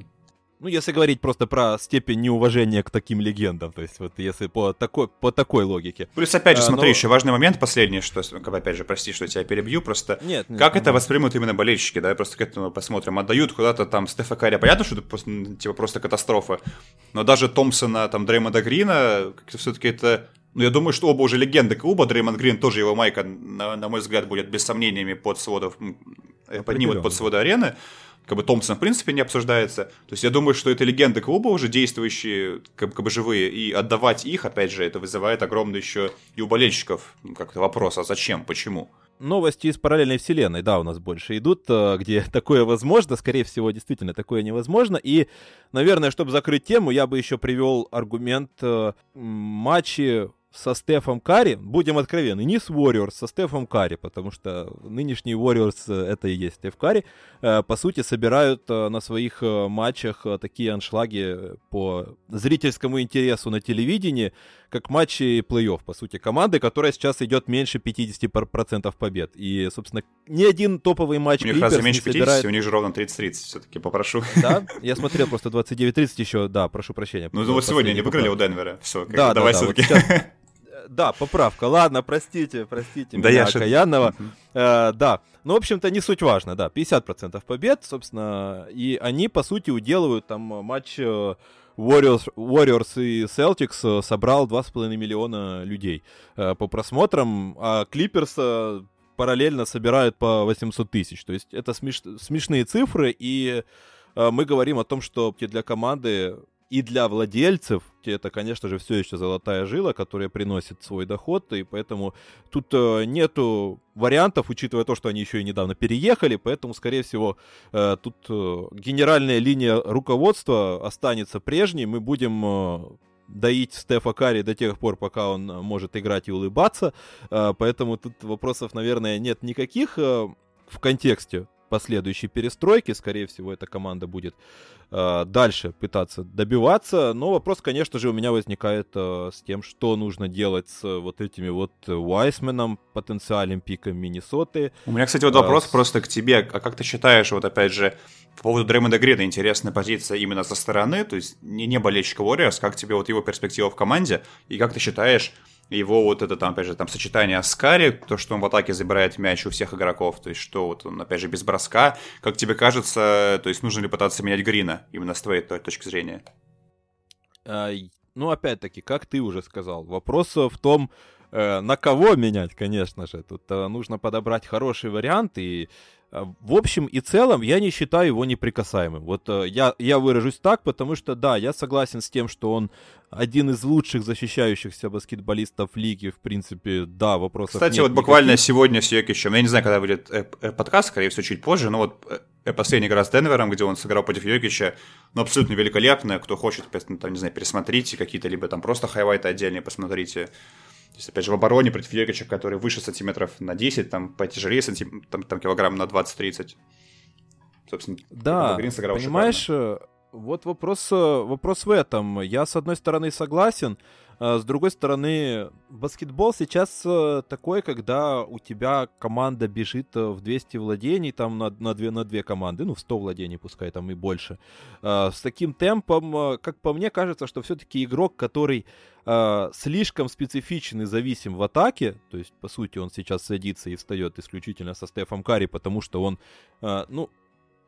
A: ну, если говорить просто про степень неуважения к таким легендам, то есть вот если по такой, по такой логике.
B: Плюс, опять же, а, смотри, но... еще важный момент последний, что, опять же, прости, что тебя перебью, просто нет, нет, как нет. это воспримут именно болельщики, давай просто к этому посмотрим. Отдают куда-то там Стефа Карри, понятно, что это просто, типа просто катастрофа, но даже Томпсона, там, Дреймонда Грина, как-то все-таки это ну, я думаю, что оба уже легенды клуба. Дреймонд Грин тоже его майка, на, на мой взгляд, будет без сомнениями под сводов, поднимут под своды арены как бы Томпсон в принципе не обсуждается. То есть я думаю, что это легенды клуба уже действующие, как, как бы живые, и отдавать их, опять же, это вызывает огромный еще и у болельщиков ну, как-то вопрос, а зачем, почему?
A: Новости из параллельной вселенной, да, у нас больше идут, э, где такое возможно, скорее всего, действительно такое невозможно. И, наверное, чтобы закрыть тему, я бы еще привел аргумент э, матчи со Стефом Карри, будем откровенны, не с Warriors, со Стефом Карри, потому что нынешний Warriors э, это и есть Стеф Карри, э, по сути собирают э, на своих матчах такие аншлаги по зрительскому интересу на телевидении, как матчи плей-офф, по сути, команды, которая сейчас идет меньше 50% побед. И, собственно, ни один топовый матч
B: У них разве меньше 50? Собирает... У них же ровно 30-30, все-таки попрошу.
A: Да? Я смотрел просто 29-30 еще, да, прошу прощения.
B: Ну, вот сегодня они выиграли у Денвера, все, да, давай да, все-таки.
A: Да, поправка. Ладно, простите, простите да меня, я окаянного. Э, да, ну, в общем-то, не суть важно, да. 50% побед, собственно, и они, по сути, уделывают там матч э, Warriors, Warriors и Celtics э, собрал 2,5 миллиона людей э, по просмотрам, а Clippers параллельно собирают по 800 тысяч. То есть это смеш... смешные цифры, и э, мы говорим о том, что для команды и для владельцев это, конечно же, все еще золотая жила, которая приносит свой доход, и поэтому тут э, нету вариантов, учитывая то, что они еще и недавно переехали, поэтому, скорее всего, э, тут э, генеральная линия руководства останется прежней, мы будем доить Стефа Карри до тех пор, пока он может играть и улыбаться, поэтому тут вопросов, наверное, нет никаких в контексте последующей перестройки. Скорее всего, эта команда будет э, дальше пытаться добиваться. Но вопрос, конечно же, у меня возникает э, с тем, что нужно делать с вот этими вот Уайсменом, потенциальным пиком Миннесоты.
B: У меня, кстати, вот вопрос э, просто к тебе. А как ты считаешь, вот опять же, по поводу Дреймонда Грина интересная позиция именно со стороны, то есть не, не болельщика Warriors, как тебе вот его перспектива в команде, и как ты считаешь, его вот это там, опять же, там сочетание Аскари, то, что он в атаке забирает мяч у всех игроков, то есть что вот он, опять же, без броска, как тебе кажется, то есть нужно ли пытаться менять Грина, именно с твоей точки зрения?
A: А, ну, опять-таки, как ты уже сказал, вопрос в том, э, на кого менять, конечно же. Тут э, нужно подобрать хороший вариант, и в общем и целом, я не считаю его неприкасаемым. Вот э, я, я выражусь так, потому что, да, я согласен с тем, что он один из лучших защищающихся баскетболистов лиги, в принципе, да, вопросов
B: Кстати,
A: нет
B: вот
A: никаких.
B: буквально сегодня с Йокичем, я не знаю, когда будет э, э, подкаст, скорее всего, чуть позже, но вот э, последняя игра с Денвером, где он сыграл против Йокича, ну, абсолютно великолепная, кто хочет, там, не знаю, пересмотрите какие-то, либо там просто хайлайты отдельные посмотрите. То есть, опять же, в обороне против Йокича, который выше сантиметров на 10, там потяжелее сантим... там, там килограмм на 20-30.
A: Собственно, да, Грин сыграл понимаешь, шикарно. Э, вот вопрос, э, вопрос в этом. Я, с одной стороны, согласен, с другой стороны, баскетбол сейчас э, такой, когда у тебя команда бежит в 200 владений, там на, на, две, на две команды, ну, в 100 владений, пускай там и больше. А, с таким темпом, как по мне, кажется, что все-таки игрок, который э, слишком специфичен и зависим в атаке, то есть, по сути, он сейчас садится и встает исключительно со Стефом Карри, потому что он, э, ну,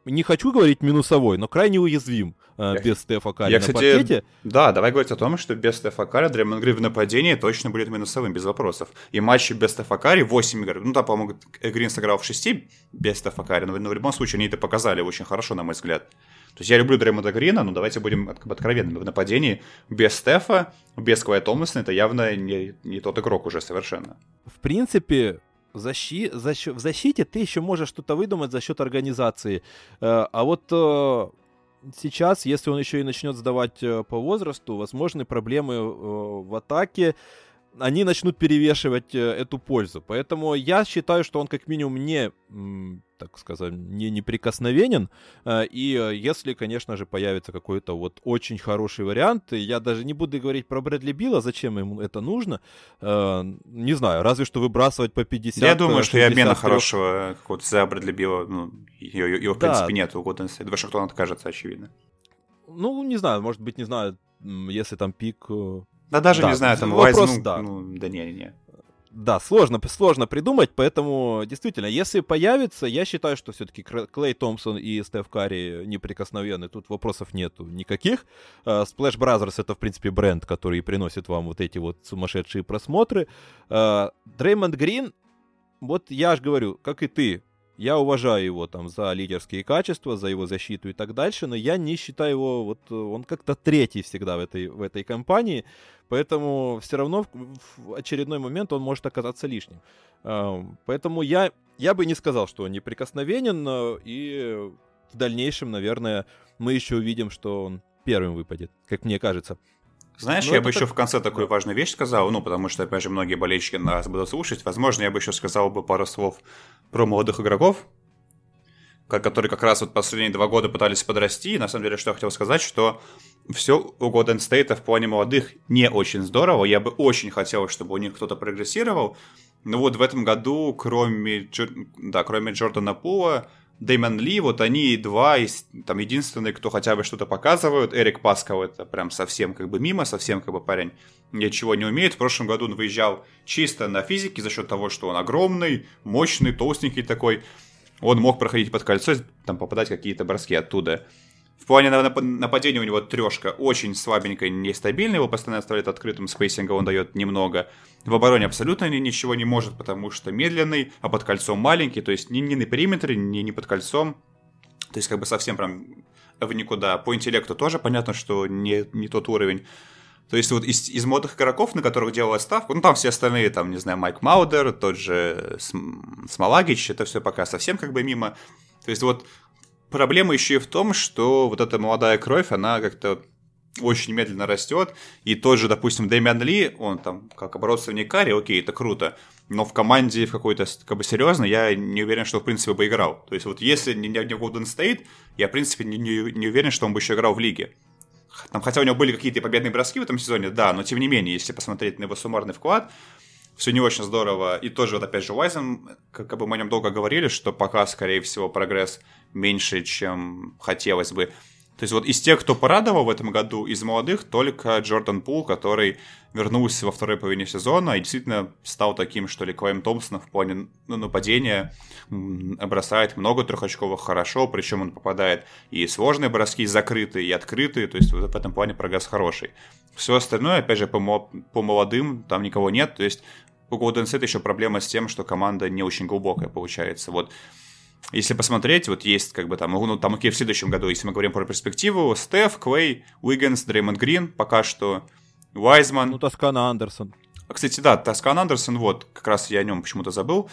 A: не хочу говорить минусовой, но крайне уязвим э, я, без Стефа Карри я, на кстати, паркете.
B: Да, давай говорить о том, что без Стефа Карри Дреймонд Грин в нападении точно будет минусовым, без вопросов. И матчи без Стефа Карри 8 игр. Ну, там, по-моему, Грин сыграл в 6 без Стефа Карри, но, но в любом случае они это показали очень хорошо, на мой взгляд. То есть я люблю Дреймонда Грина, но давайте будем откровенными. В нападении без Стефа, без Квая Томасона это явно не, не тот игрок уже совершенно.
A: В принципе, защи... защ... в защите ты еще можешь что-то выдумать за счет организации. Э, а вот э, сейчас, если он еще и начнет сдавать э, по возрасту, возможны проблемы в атаке они начнут перевешивать э, эту пользу. Поэтому я считаю, что он как минимум не, так сказать, не неприкосновенен. Э, и э, если, конечно же, появится какой-то вот очень хороший вариант, я даже не буду говорить про Брэдли Билла, зачем ему это нужно. Не знаю, разве что выбрасывать по 50.
B: Я думаю, что и обмена хорошего какого-то за Брэдли Билла, ну, его, его в принципе, да. нет у Годенса. Вашингтон откажется, очевидно.
A: Ну, не знаю, может быть, не знаю, если там пик
B: да даже да, не знаю, там вопрос, ну, да. Ну, да не, не.
A: Да, сложно, сложно придумать, поэтому действительно, если появится, я считаю, что все-таки Клей Томпсон и Стеф Карри неприкосновенны, тут вопросов нету никаких. Uh, Splash Brothers это, в принципе, бренд, который приносит вам вот эти вот сумасшедшие просмотры. Дреймонд uh, Грин, вот я же говорю, как и ты, я уважаю его там за лидерские качества, за его защиту и так дальше, но я не считаю его, вот он как-то третий всегда в этой, в этой компании, поэтому все равно в, в очередной момент он может оказаться лишним. Поэтому я, я бы не сказал, что он неприкосновенен, и в дальнейшем, наверное, мы еще увидим, что он первым выпадет, как мне кажется.
B: Знаешь, ну, я бы так... еще в конце такую важную вещь сказал, ну, потому что, опять же, многие болельщики нас будут слушать. Возможно, я бы еще сказал бы пару слов про молодых игроков, которые как раз вот последние два года пытались подрасти. И на самом деле, что я хотел сказать, что все у Golden State в плане молодых не очень здорово. Я бы очень хотел, чтобы у них кто-то прогрессировал. Но вот в этом году, кроме, да, кроме Джордана Пула, Дэймон Ли, вот они два из, там, единственные, кто хотя бы что-то показывают. Эрик Паскал это прям совсем как бы мимо, совсем как бы парень ничего не умеет. В прошлом году он выезжал чисто на физике за счет того, что он огромный, мощный, толстенький такой. Он мог проходить под кольцо, там попадать какие-то броски оттуда. В плане нападения у него трешка очень слабенькая, нестабильная, его постоянно оставляет открытым, спейсинга он дает немного. В обороне абсолютно ничего не может, потому что медленный, а под кольцом маленький, то есть ни, ни на периметре, ни, ни под кольцом. То есть как бы совсем прям в никуда. По интеллекту тоже понятно, что не, не тот уровень. То есть вот из, из модных игроков, на которых делала ставку, ну там все остальные, там, не знаю, Майк Маудер, тот же Смолагич, это все пока совсем как бы мимо. То есть вот проблема еще и в том, что вот эта молодая кровь, она как-то очень медленно растет, и тот же, допустим, Дэмиан Ли, он там как оборотственник Карри, окей, это круто, но в команде в какой-то как бы серьезно я не уверен, что в принципе бы играл. То есть вот если не, не Golden State, я в принципе не, не, не уверен, что он бы еще играл в лиге. Там, хотя у него были какие-то победные броски в этом сезоне, да, но тем не менее, если посмотреть на его суммарный вклад, все не очень здорово. И тоже, вот опять же, Уайзен, как бы мы о нем долго говорили, что пока, скорее всего, прогресс меньше, чем хотелось бы. То есть вот из тех, кто порадовал в этом году, из молодых, только Джордан Пул, который вернулся во второй половине сезона и действительно стал таким, что ли, Клайм Томпсона в плане ну, нападения бросает много трехочковых хорошо, причем он попадает и сложные броски, и закрытые, и открытые, то есть вот в этом плане прогресс хороший. Все остальное, опять же, по, по молодым там никого нет, то есть у Golden State еще проблема с тем, что команда не очень глубокая получается. Вот если посмотреть, вот есть как бы там, ну там окей, в следующем году, если мы говорим про перспективу, Стеф, Клей, Уиггинс, Дреймонд Грин, пока что Вайзман.
A: Ну, Тоскана Андерсон.
B: Кстати, да, Тоскан Андерсон, вот, как раз я о нем почему-то забыл.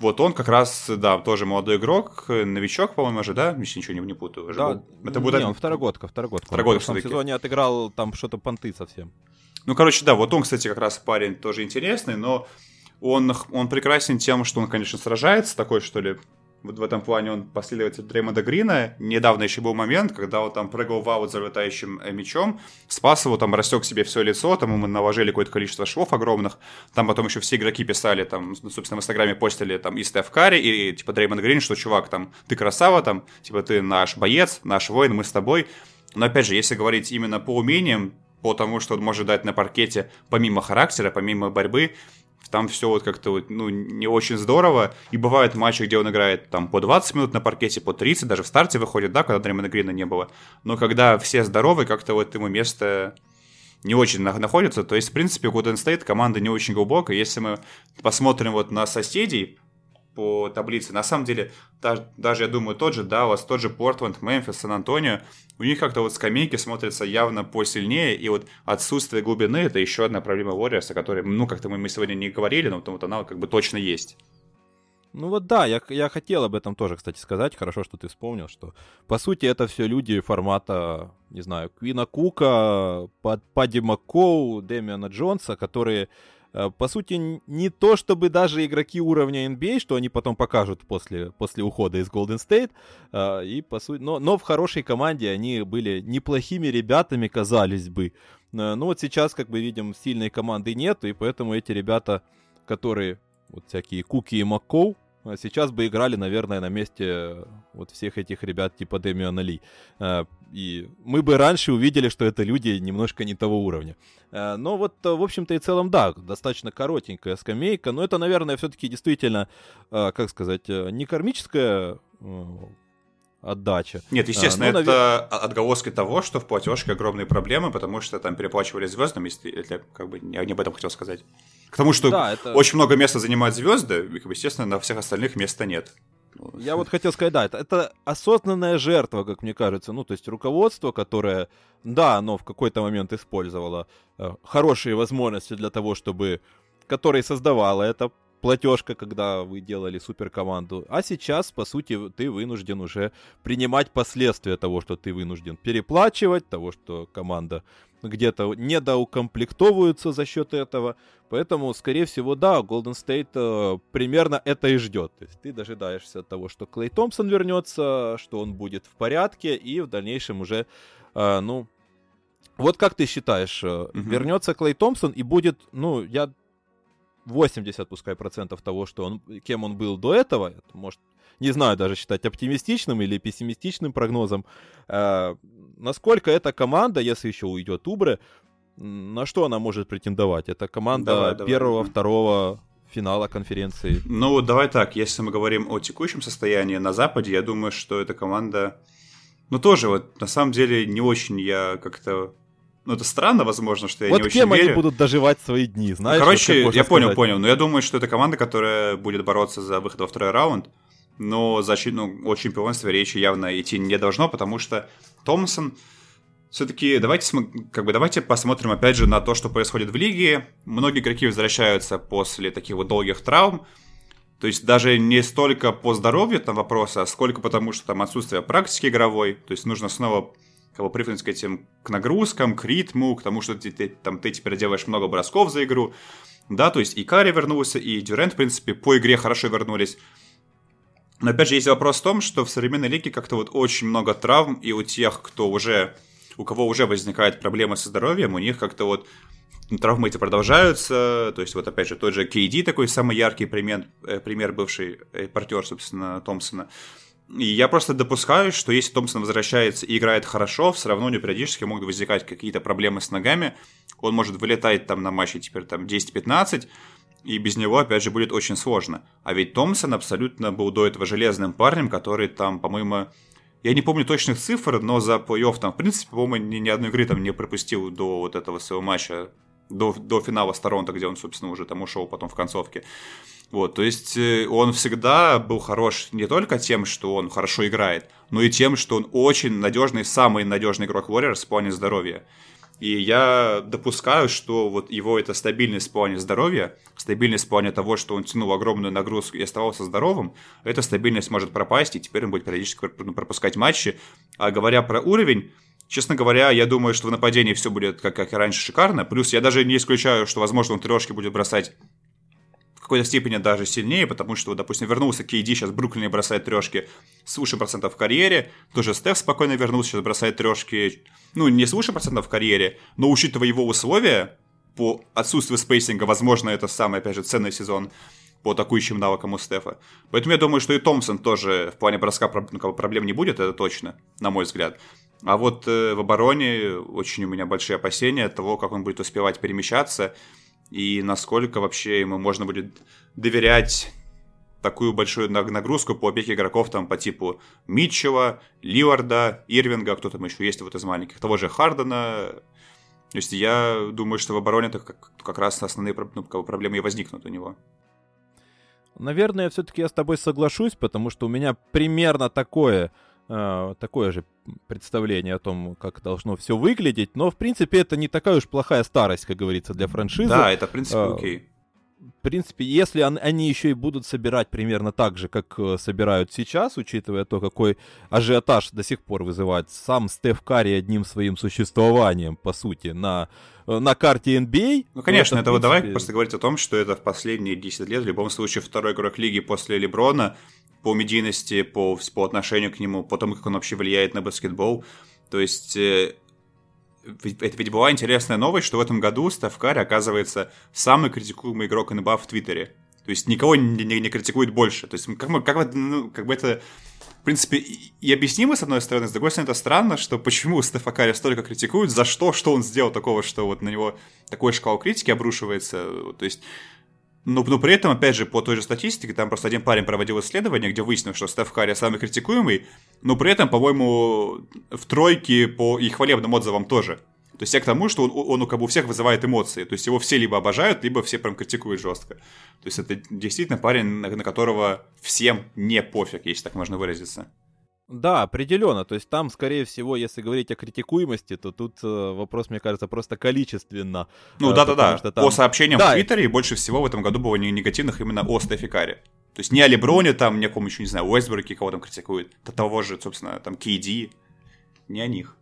B: Вот он как раз, да, тоже молодой игрок, новичок, по-моему, же, да? Если ничего не, не путаю.
A: Да, был... это будет... Не, он второгодка, второгодка. Второгодка в сезоне отыграл там что-то понты совсем.
B: Ну, короче, да, вот он, кстати, как раз парень тоже интересный, но он, он прекрасен тем, что он, конечно, сражается, такой, что ли, вот в этом плане он последователь Дреймонда Грина. Недавно еще был момент, когда он там прыгал в аут залетающим э, мячом, спас его, там растек себе все лицо, там ему наложили какое-то количество швов огромных. Там потом еще все игроки писали, там, собственно, в Инстаграме постили там и Стеф Карри, и типа Дреймонд Грин, что чувак, там, ты красава, там, типа ты наш боец, наш воин, мы с тобой. Но опять же, если говорить именно по умениям, по тому, что он может дать на паркете, помимо характера, помимо борьбы, там все вот как-то вот, ну, не очень здорово. И бывают матчи, где он играет там по 20 минут на паркете, по 30, даже в старте выходит, да, когда Дреймона Грина не было. Но когда все здоровы, как-то вот ему место не очень находится. То есть, в принципе, Golden State команда не очень глубокая. Если мы посмотрим вот на соседей, по таблице. На самом деле, даже, даже я думаю, тот же Даллас, тот же Портленд, Мемфис, Сан-Антонио, у них как-то вот скамейки смотрятся явно посильнее, и вот отсутствие глубины — это еще одна проблема Warriors, о которой, ну, как-то мы, мы сегодня не говорили, но вот она как бы точно есть.
A: Ну вот да, я, я хотел об этом тоже, кстати, сказать. Хорошо, что ты вспомнил, что по сути это все люди формата, не знаю, Квина Кука, Падди Маккоу, Дэмиана Джонса, которые по сути, не то чтобы даже игроки уровня NBA, что они потом покажут после, после ухода из Golden State, э, и по сути, но, но в хорошей команде они были неплохими ребятами, казались бы. Э, ну вот сейчас, как бы видим, сильной команды нет, и поэтому эти ребята, которые вот всякие Куки и Маккоу, а сейчас бы играли, наверное, на месте э, вот всех этих ребят типа Демиана Ли. Э, и мы бы раньше увидели, что это люди немножко не того уровня. Э, но вот, в общем-то и целом, да, достаточно коротенькая скамейка. Но это, наверное, все-таки действительно, как сказать, не кармическая отдача.
B: Нет, естественно, а, ну, это навер... отголоски того, что в платежке огромные проблемы, потому что там переплачивали звездам, если, если как бы я не об этом хотел сказать. К тому, что да, это... очень много места занимают звезды, и, естественно, на всех остальных места нет.
A: Я вот хотел сказать, да, это, это осознанная жертва, как мне кажется. Ну, то есть руководство, которое, да, оно в какой-то момент использовало э, хорошие возможности для того, чтобы... Которое создавало это платежка, когда вы делали суперкоманду. А сейчас, по сути, ты вынужден уже принимать последствия того, что ты вынужден переплачивать, того, что команда где-то недоукомплектовываются за счет этого. Поэтому, скорее всего, да, Golden State э, примерно это и ждет. То есть ты дожидаешься того, что Клей Томпсон вернется, что он будет в порядке, и в дальнейшем уже, э, ну, вот как ты считаешь, mm-hmm. вернется Клей Томпсон и будет, ну, я 80, пускай, процентов того, что он, кем он был до этого, это может, не знаю даже считать оптимистичным или пессимистичным прогнозом, э, насколько эта команда, если еще уйдет Убре, на что она может претендовать? Это команда давай, первого, второго финала конференции.
B: Ну, давай так, если мы говорим о текущем состоянии на Западе, я думаю, что эта команда... Ну, тоже вот, на самом деле, не очень я как-то ну, это странно, возможно, что я
A: вот
B: не очень
A: кем
B: верю.
A: они будут доживать свои дни, знаешь?
B: Ну, короче, вот я понял, сказать. понял. Но я думаю, что это команда, которая будет бороться за выход во второй раунд. Но защит, ну, о чемпионстве речи явно идти не должно, потому что Томпсон... Все-таки давайте, как бы, давайте посмотрим опять же на то, что происходит в лиге. Многие игроки возвращаются после таких вот долгих травм. То есть даже не столько по здоровью там вопроса, сколько потому, что там отсутствие практики игровой. То есть нужно снова как бы привыкнуть к этим к нагрузкам, к ритму, к тому, что ты, ты, там, ты теперь делаешь много бросков за игру. Да, то есть и Карри вернулся, и Дюрент, в принципе, по игре хорошо вернулись. Но опять же, есть вопрос в том, что в современной лиге как-то вот очень много травм, и у тех, кто уже, у кого уже возникают проблемы со здоровьем, у них как-то вот травмы эти продолжаются, то есть вот опять же тот же KD такой самый яркий пример, э, пример бывший э, партнер, собственно, Томпсона. И я просто допускаю, что если Томпсон возвращается и играет хорошо, все равно у него периодически могут возникать какие-то проблемы с ногами. Он может вылетать там на матче теперь там 10-15, и без него, опять же, будет очень сложно. А ведь Томпсон абсолютно был до этого железным парнем, который там, по-моему, я не помню точных цифр, но за плей-офф там, в принципе, по-моему, ни, ни одной игры там не пропустил до вот этого своего матча, до, до финала с Торонто, где он, собственно, уже там ушел потом в концовке. Вот, то есть э, он всегда был хорош не только тем, что он хорошо играет, но и тем, что он очень надежный, самый надежный игрок Warriors в плане здоровья. И я допускаю, что вот его это стабильность в плане здоровья, стабильность в плане того, что он тянул огромную нагрузку и оставался здоровым, эта стабильность может пропасть, и теперь он будет периодически пропускать матчи. А говоря про уровень, честно говоря, я думаю, что в нападении все будет как, как и раньше шикарно. Плюс я даже не исключаю, что, возможно, он трешки будет бросать какой-то степени даже сильнее, потому что, допустим, вернулся Кейди, сейчас Бруклин бросает трешки с выше процентов в карьере, тоже Стеф спокойно вернулся, сейчас бросает трешки, ну, не с выше процентов в карьере, но учитывая его условия, по отсутствию спейсинга, возможно, это самый, опять же, ценный сезон по атакующим навыкам у Стефа. Поэтому я думаю, что и Томпсон тоже в плане броска ну, проблем не будет, это точно, на мой взгляд. А вот э, в обороне очень у меня большие опасения от того, как он будет успевать перемещаться и насколько вообще ему можно будет доверять такую большую нагрузку по опеке игроков там по типу Митчева, Ливарда, Ирвинга, кто там еще есть вот из маленьких, того же Хардена. То есть я думаю, что в обороне это как, как раз основные ну, проблемы и возникнут у него.
A: Наверное, все-таки я с тобой соглашусь, потому что у меня примерно такое э, такое же представление о том, как должно все выглядеть. Но, в принципе, это не такая уж плохая старость, как говорится, для франшизы.
B: Да, это, в принципе, а, окей.
A: В принципе, если они еще и будут собирать примерно так же, как э, собирают сейчас, учитывая то, какой ажиотаж до сих пор вызывает сам Стеф Карри одним своим существованием, по сути, на, э, на карте NBA.
B: А, ну, конечно, это, это принципе... давай просто говорить о том, что это в последние 10 лет, в любом случае, второй игрок лиги после Леброна, по медийности, по, по отношению к нему, по тому, как он вообще влияет на баскетбол. То есть э, это ведь была интересная новость, что в этом году Стеф Карри оказывается самый критикуемый игрок НБА в Твиттере. То есть никого не, не, не критикует больше. То есть как, как, ну, как бы это, в принципе, и объяснимо, с одной стороны, с другой стороны, это странно, что почему Стефа Карри столько критикуют, за что, что он сделал такого, что вот на него такой шкал критики обрушивается. То есть но, но при этом, опять же, по той же статистике, там просто один парень проводил исследование, где выяснилось, что Стеф Харри самый критикуемый, но при этом, по-моему, в тройке по и хвалебным отзывам тоже. То есть я к тому, что он, он, он как бы у всех вызывает эмоции. То есть его все либо обожают, либо все прям критикуют жестко. То есть это действительно парень, на, на которого всем не пофиг, если так можно выразиться.
A: Да, определенно. То есть там, скорее всего, если говорить о критикуемости, то тут э, вопрос, мне кажется, просто количественно.
B: Ну да-да-да. Там... По сообщениям да. в Твиттере больше всего в этом году было негативных именно о Стефи Карри. То есть не о Леброне, там, некому еще, не знаю, Уэстбурге, кого там критикуют, до того же, собственно, там, KD, не о них.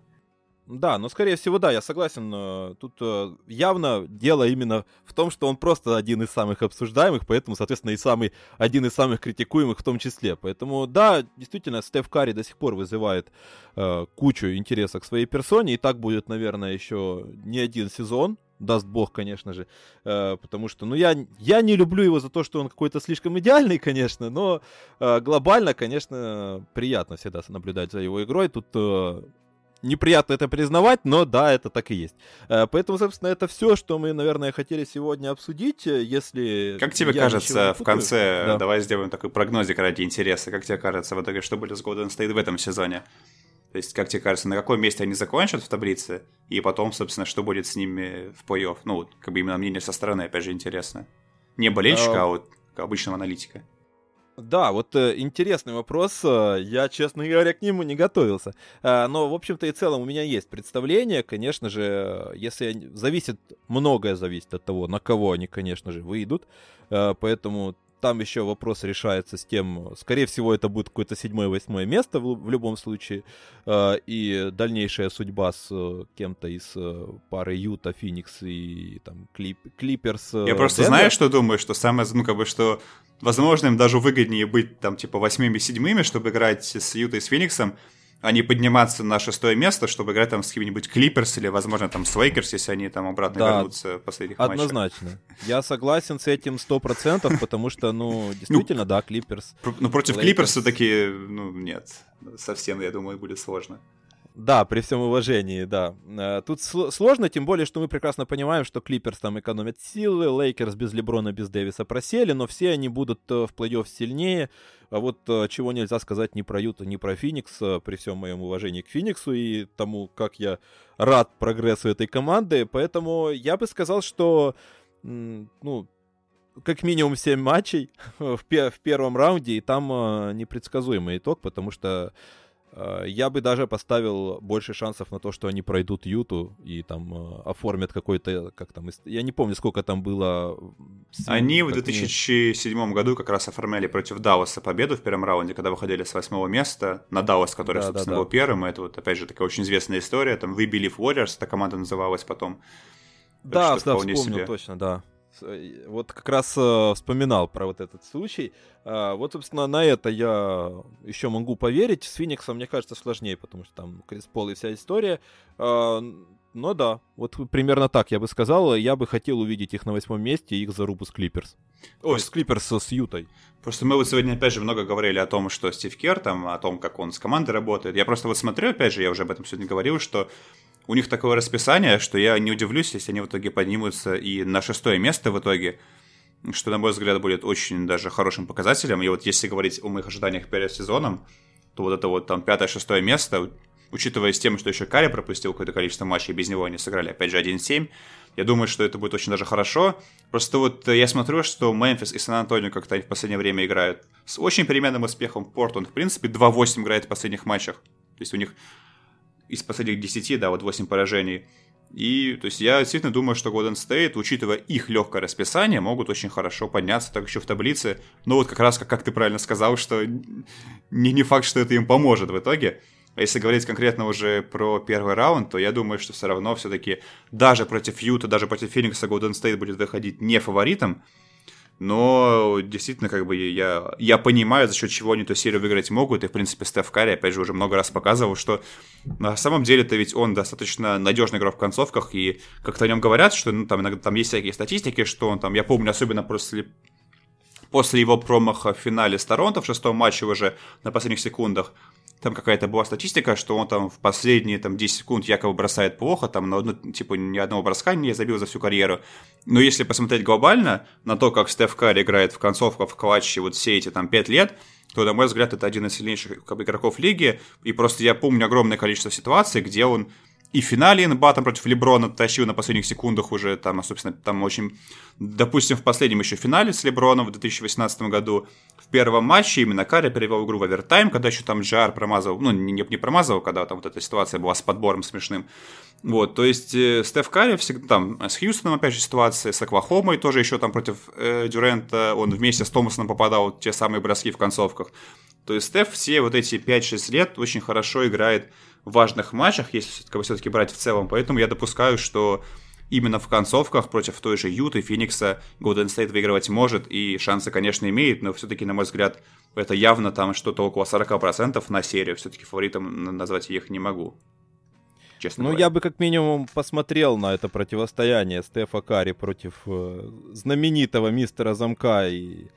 A: Да, но скорее всего, да, я согласен. Э, тут э, явно дело именно в том, что он просто один из самых обсуждаемых, поэтому, соответственно, и самый один из самых критикуемых в том числе. Поэтому, да, действительно, Стеф Карри до сих пор вызывает э, кучу интереса к своей персоне, и так будет, наверное, еще не один сезон, даст бог, конечно же, э, потому что, ну, я, я не люблю его за то, что он какой-то слишком идеальный, конечно, но э, глобально, конечно, приятно всегда наблюдать за его игрой. Тут э, неприятно это признавать, но да, это так и есть. Э, поэтому, собственно, это все, что мы, наверное, хотели сегодня обсудить. Э, если
B: как тебе кажется, в конце, да. давай сделаем такой прогнозик ради интереса, как тебе кажется в итоге, что будет с Golden State в этом сезоне? То есть, как тебе кажется, на каком месте они закончат в таблице, и потом, собственно, что будет с ними в плей-офф? Ну, как бы именно мнение со стороны, опять же, интересно. Не болельщика, а, а вот обычного аналитика.
A: Да, вот э, интересный вопрос. Э, я, честно говоря, к нему не готовился. Э, но, в общем-то и целом, у меня есть представление. Конечно же, если зависит, многое зависит от того, на кого они, конечно же, выйдут. Поэтому там еще вопрос решается с тем, скорее всего, это будет какое-то седьмое-восьмое место в, в любом случае, э, и дальнейшая судьба с э, кем-то из э, пары Юта, Феникс и там Клип, Клиперс.
B: Я просто Денвер. знаю, что думаю, что самое, ну как бы, что возможно им даже выгоднее быть там типа восьмыми-седьмыми, чтобы играть с Ютой и с Фениксом, а не подниматься на шестое место, чтобы играть там с какими-нибудь Клиперс или, возможно, там с Лейкерс, если они там обратно да, вернутся в последних
A: однозначно. матчах. Я согласен с этим сто процентов, потому что, ну, действительно, ну, да, Клиперс.
B: Ну, против Клиперс все-таки, ну, нет, совсем, я думаю, будет сложно.
A: Да, при всем уважении, да. Э, тут сложно, тем более, что мы прекрасно понимаем, что Клиперс там экономят силы, Лейкерс без Леброна, без Дэвиса просели, но все они будут э, в плей-офф сильнее. А вот э, чего нельзя сказать ни про Юта, ни про Феникс, при всем моем уважении к Фениксу и тому, как я рад прогрессу этой команды. Поэтому я бы сказал, что, ну, как минимум 7 матчей в, первом раунде, и там непредсказуемый итог, потому что я бы даже поставил больше шансов на то, что они пройдут Юту и там э, оформят какой-то, как там, я не помню, сколько там было.
B: Они в 2007 не... году как раз оформляли против Дауса победу в первом раунде, когда выходили с восьмого места на Даус, который, да, собственно, да, да. был первым. Это вот, опять же, такая очень известная история. Там выбили Warriors, эта команда называлась потом.
A: Да, да, вспомнил себе. точно, да. Э, вот как раз э, вспоминал про вот этот случай. Э, вот, собственно, на это я еще могу поверить. С Фениксом, мне кажется, сложнее, потому что там Крис Пол и вся история. Э, но да, вот примерно так я бы сказал. Я бы хотел увидеть их на восьмом месте, их зарубу с Клиперс. Ой, с Клиперс с Ютой.
B: Просто мы вот сегодня, опять же, много говорили о том, что Стив Кер, там, о том, как он с командой работает. Я просто вот смотрю, опять же, я уже об этом сегодня говорил, что у них такое расписание, что я не удивлюсь, если они в итоге поднимутся и на шестое место в итоге, что, на мой взгляд, будет очень даже хорошим показателем. И вот если говорить о моих ожиданиях перед сезоном, то вот это вот там пятое-шестое место, учитывая с тем, что еще Карри пропустил какое-то количество матчей, без него они сыграли, опять же, 1-7, я думаю, что это будет очень даже хорошо. Просто вот я смотрю, что Мемфис и Сан-Антонио как-то в последнее время играют с очень переменным успехом. Порт, в принципе, 2-8 играет в последних матчах. То есть у них из последних 10, да, вот 8 поражений. И, то есть, я действительно думаю, что Golden State, учитывая их легкое расписание, могут очень хорошо подняться так еще в таблице. Но вот как раз, как, как ты правильно сказал, что не, не факт, что это им поможет в итоге. А если говорить конкретно уже про первый раунд, то я думаю, что все равно все-таки даже против Юта, даже против Феникса Golden State будет выходить не фаворитом но действительно, как бы я, я понимаю, за счет чего они эту серию выиграть могут, и, в принципе, Стеф Карри, опять же, уже много раз показывал, что на самом деле-то ведь он достаточно надежный игрок в концовках, и как-то о нем говорят, что ну, там, иногда, там есть всякие статистики, что он там, я помню, особенно после после его промаха в финале с Торонто в шестом матче уже на последних секундах, там какая-то была статистика, что он там в последние там 10 секунд якобы бросает плохо, там на одну, типа ни одного броска не забил за всю карьеру. Но если посмотреть глобально на то, как Стеф Карри играет в концовках, в клатче вот все эти там 5 лет, то, на мой взгляд, это один из сильнейших игроков лиги. И просто я помню огромное количество ситуаций, где он и в финале НБА там против Леброна тащил на последних секундах уже, там, собственно, там очень... Допустим, в последнем еще финале с Леброном в 2018 году в первом матче именно Карри перевел игру в овертайм, когда еще там Жар промазывал, ну, не, не промазывал, когда там вот эта ситуация была с подбором смешным. Вот, то есть э, Стеф Карри всегда там с Хьюстоном опять же ситуация, с Оклахомой тоже еще там против э, Дюрента, он вместе с Томасоном попадал те самые броски в концовках. То есть Стеф все вот эти 5-6 лет очень хорошо играет важных матчах, если как бы, все-таки брать в целом. Поэтому я допускаю, что именно в концовках против той же Юты, Феникса Golden State выигрывать может, и шансы, конечно, имеет, но все-таки, на мой взгляд, это явно там что-то около 40% на серию. Все-таки фаворитом назвать я их не могу.
A: Честно ну, говоря. я бы как минимум посмотрел на это противостояние Стефа Карри против э, знаменитого мистера Замка и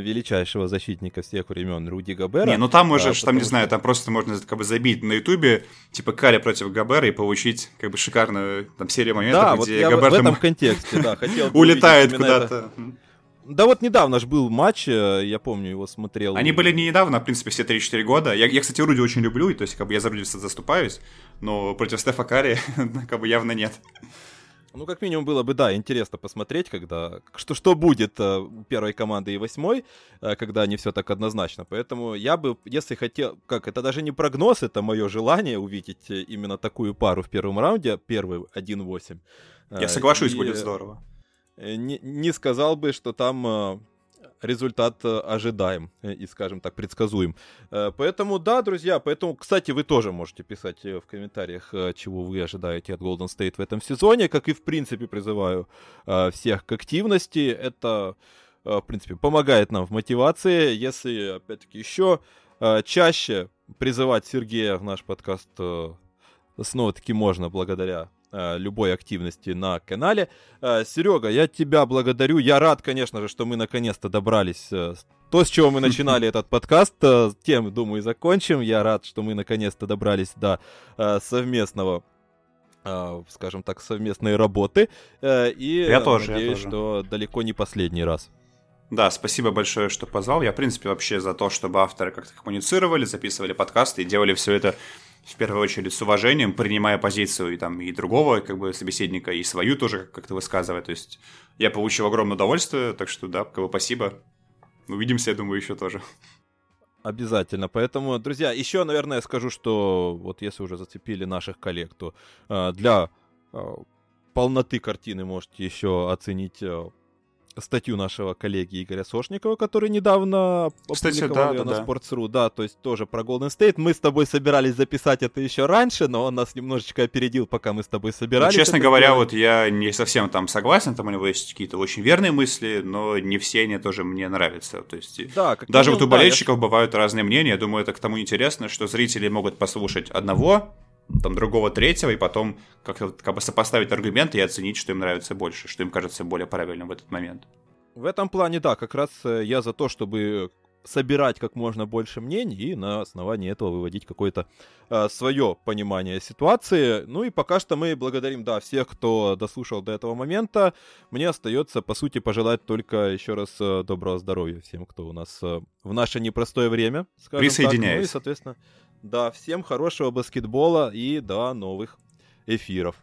A: величайшего защитника всех времен Руди Габера.
B: Не, ну там уже, а, там не знаю, там просто можно как бы забить на Ютубе, типа Каря против Габера и получить как бы шикарную там серию моментов,
A: да, где вот Габер в, в этом контексте, да,
B: хотел улетает куда-то.
A: Да вот недавно же был матч, э, я помню, его смотрел.
B: Они были не недавно, в принципе, все 3-4 года. Я, я, кстати, Руди очень люблю, и то есть как бы я за Руди заступаюсь, но против Стефа Карри как бы явно нет.
A: Ну, как минимум, было бы, да, интересно посмотреть, когда что, что будет э, у первой команды и восьмой, э, когда не все так однозначно. Поэтому я бы, если хотел, как, это даже не прогноз, это мое желание увидеть э, именно такую пару в первом раунде, первый 1-8.
B: Я соглашусь, и, будет здорово.
A: Не, не сказал бы, что там результат э, ожидаем э, и, скажем так, предсказуем. Э, поэтому, да, друзья, поэтому, кстати, вы тоже можете писать в комментариях, чего вы ожидаете от Golden State в этом сезоне, как и, в принципе, призываю всех к активности. Это, в принципе, помогает нам в мотивации. Если, опять-таки, еще чаще призывать Сергея в наш подкаст снова-таки можно благодаря Э, любой активности на канале. Э, Серега, я тебя благодарю. Я рад, конечно же, что мы наконец-то добрались э, то, с чего мы начинали этот подкаст, тем, думаю, закончим. Я рад, что мы наконец-то добрались до совместного скажем так, совместной работы. И
B: я тоже,
A: надеюсь,
B: я тоже.
A: что далеко не последний раз.
B: Да, спасибо большое, что позвал. Я, в принципе, вообще за то, чтобы авторы как-то коммуницировали, записывали подкасты и делали все это в первую очередь с уважением, принимая позицию и, там, и другого как бы, собеседника, и свою тоже как-то высказывая. То есть я получил огромное удовольствие, так что да, как бы спасибо. Увидимся, я думаю, еще тоже.
A: Обязательно. Поэтому, друзья, еще, наверное, скажу, что вот если уже зацепили наших коллег, то э, для э, полноты картины можете еще оценить э, статью нашего коллеги Игоря Сошникова, который недавно
B: Кстати, опубликовал да,
A: ее
B: да,
A: на Sports.ru. Да, то есть тоже про Golden State. Мы с тобой собирались записать это еще раньше, но он нас немножечко опередил, пока мы с тобой собирались.
B: Ну, честно говоря, сделать. вот я не совсем там согласен, там у него есть какие-то очень верные мысли, но не все они тоже мне нравятся. То есть да, даже вот у болельщиков да, я... бывают разные мнения. Я думаю, это к тому интересно, что зрители могут послушать одного там другого третьего, и потом как-то как бы сопоставить аргументы и оценить, что им нравится больше, что им кажется более правильным в этот момент.
A: В этом плане, да, как раз э, я за то, чтобы собирать как можно больше мнений и на основании этого выводить какое-то э, свое понимание ситуации. Ну и пока что мы благодарим, да, всех, кто дослушал до этого момента. Мне остается, по сути, пожелать только еще раз э, доброго здоровья всем, кто у нас э, в наше непростое время.
B: Присоединяюсь. Так. Ну и,
A: соответственно, да, всем хорошего баскетбола и до новых эфиров.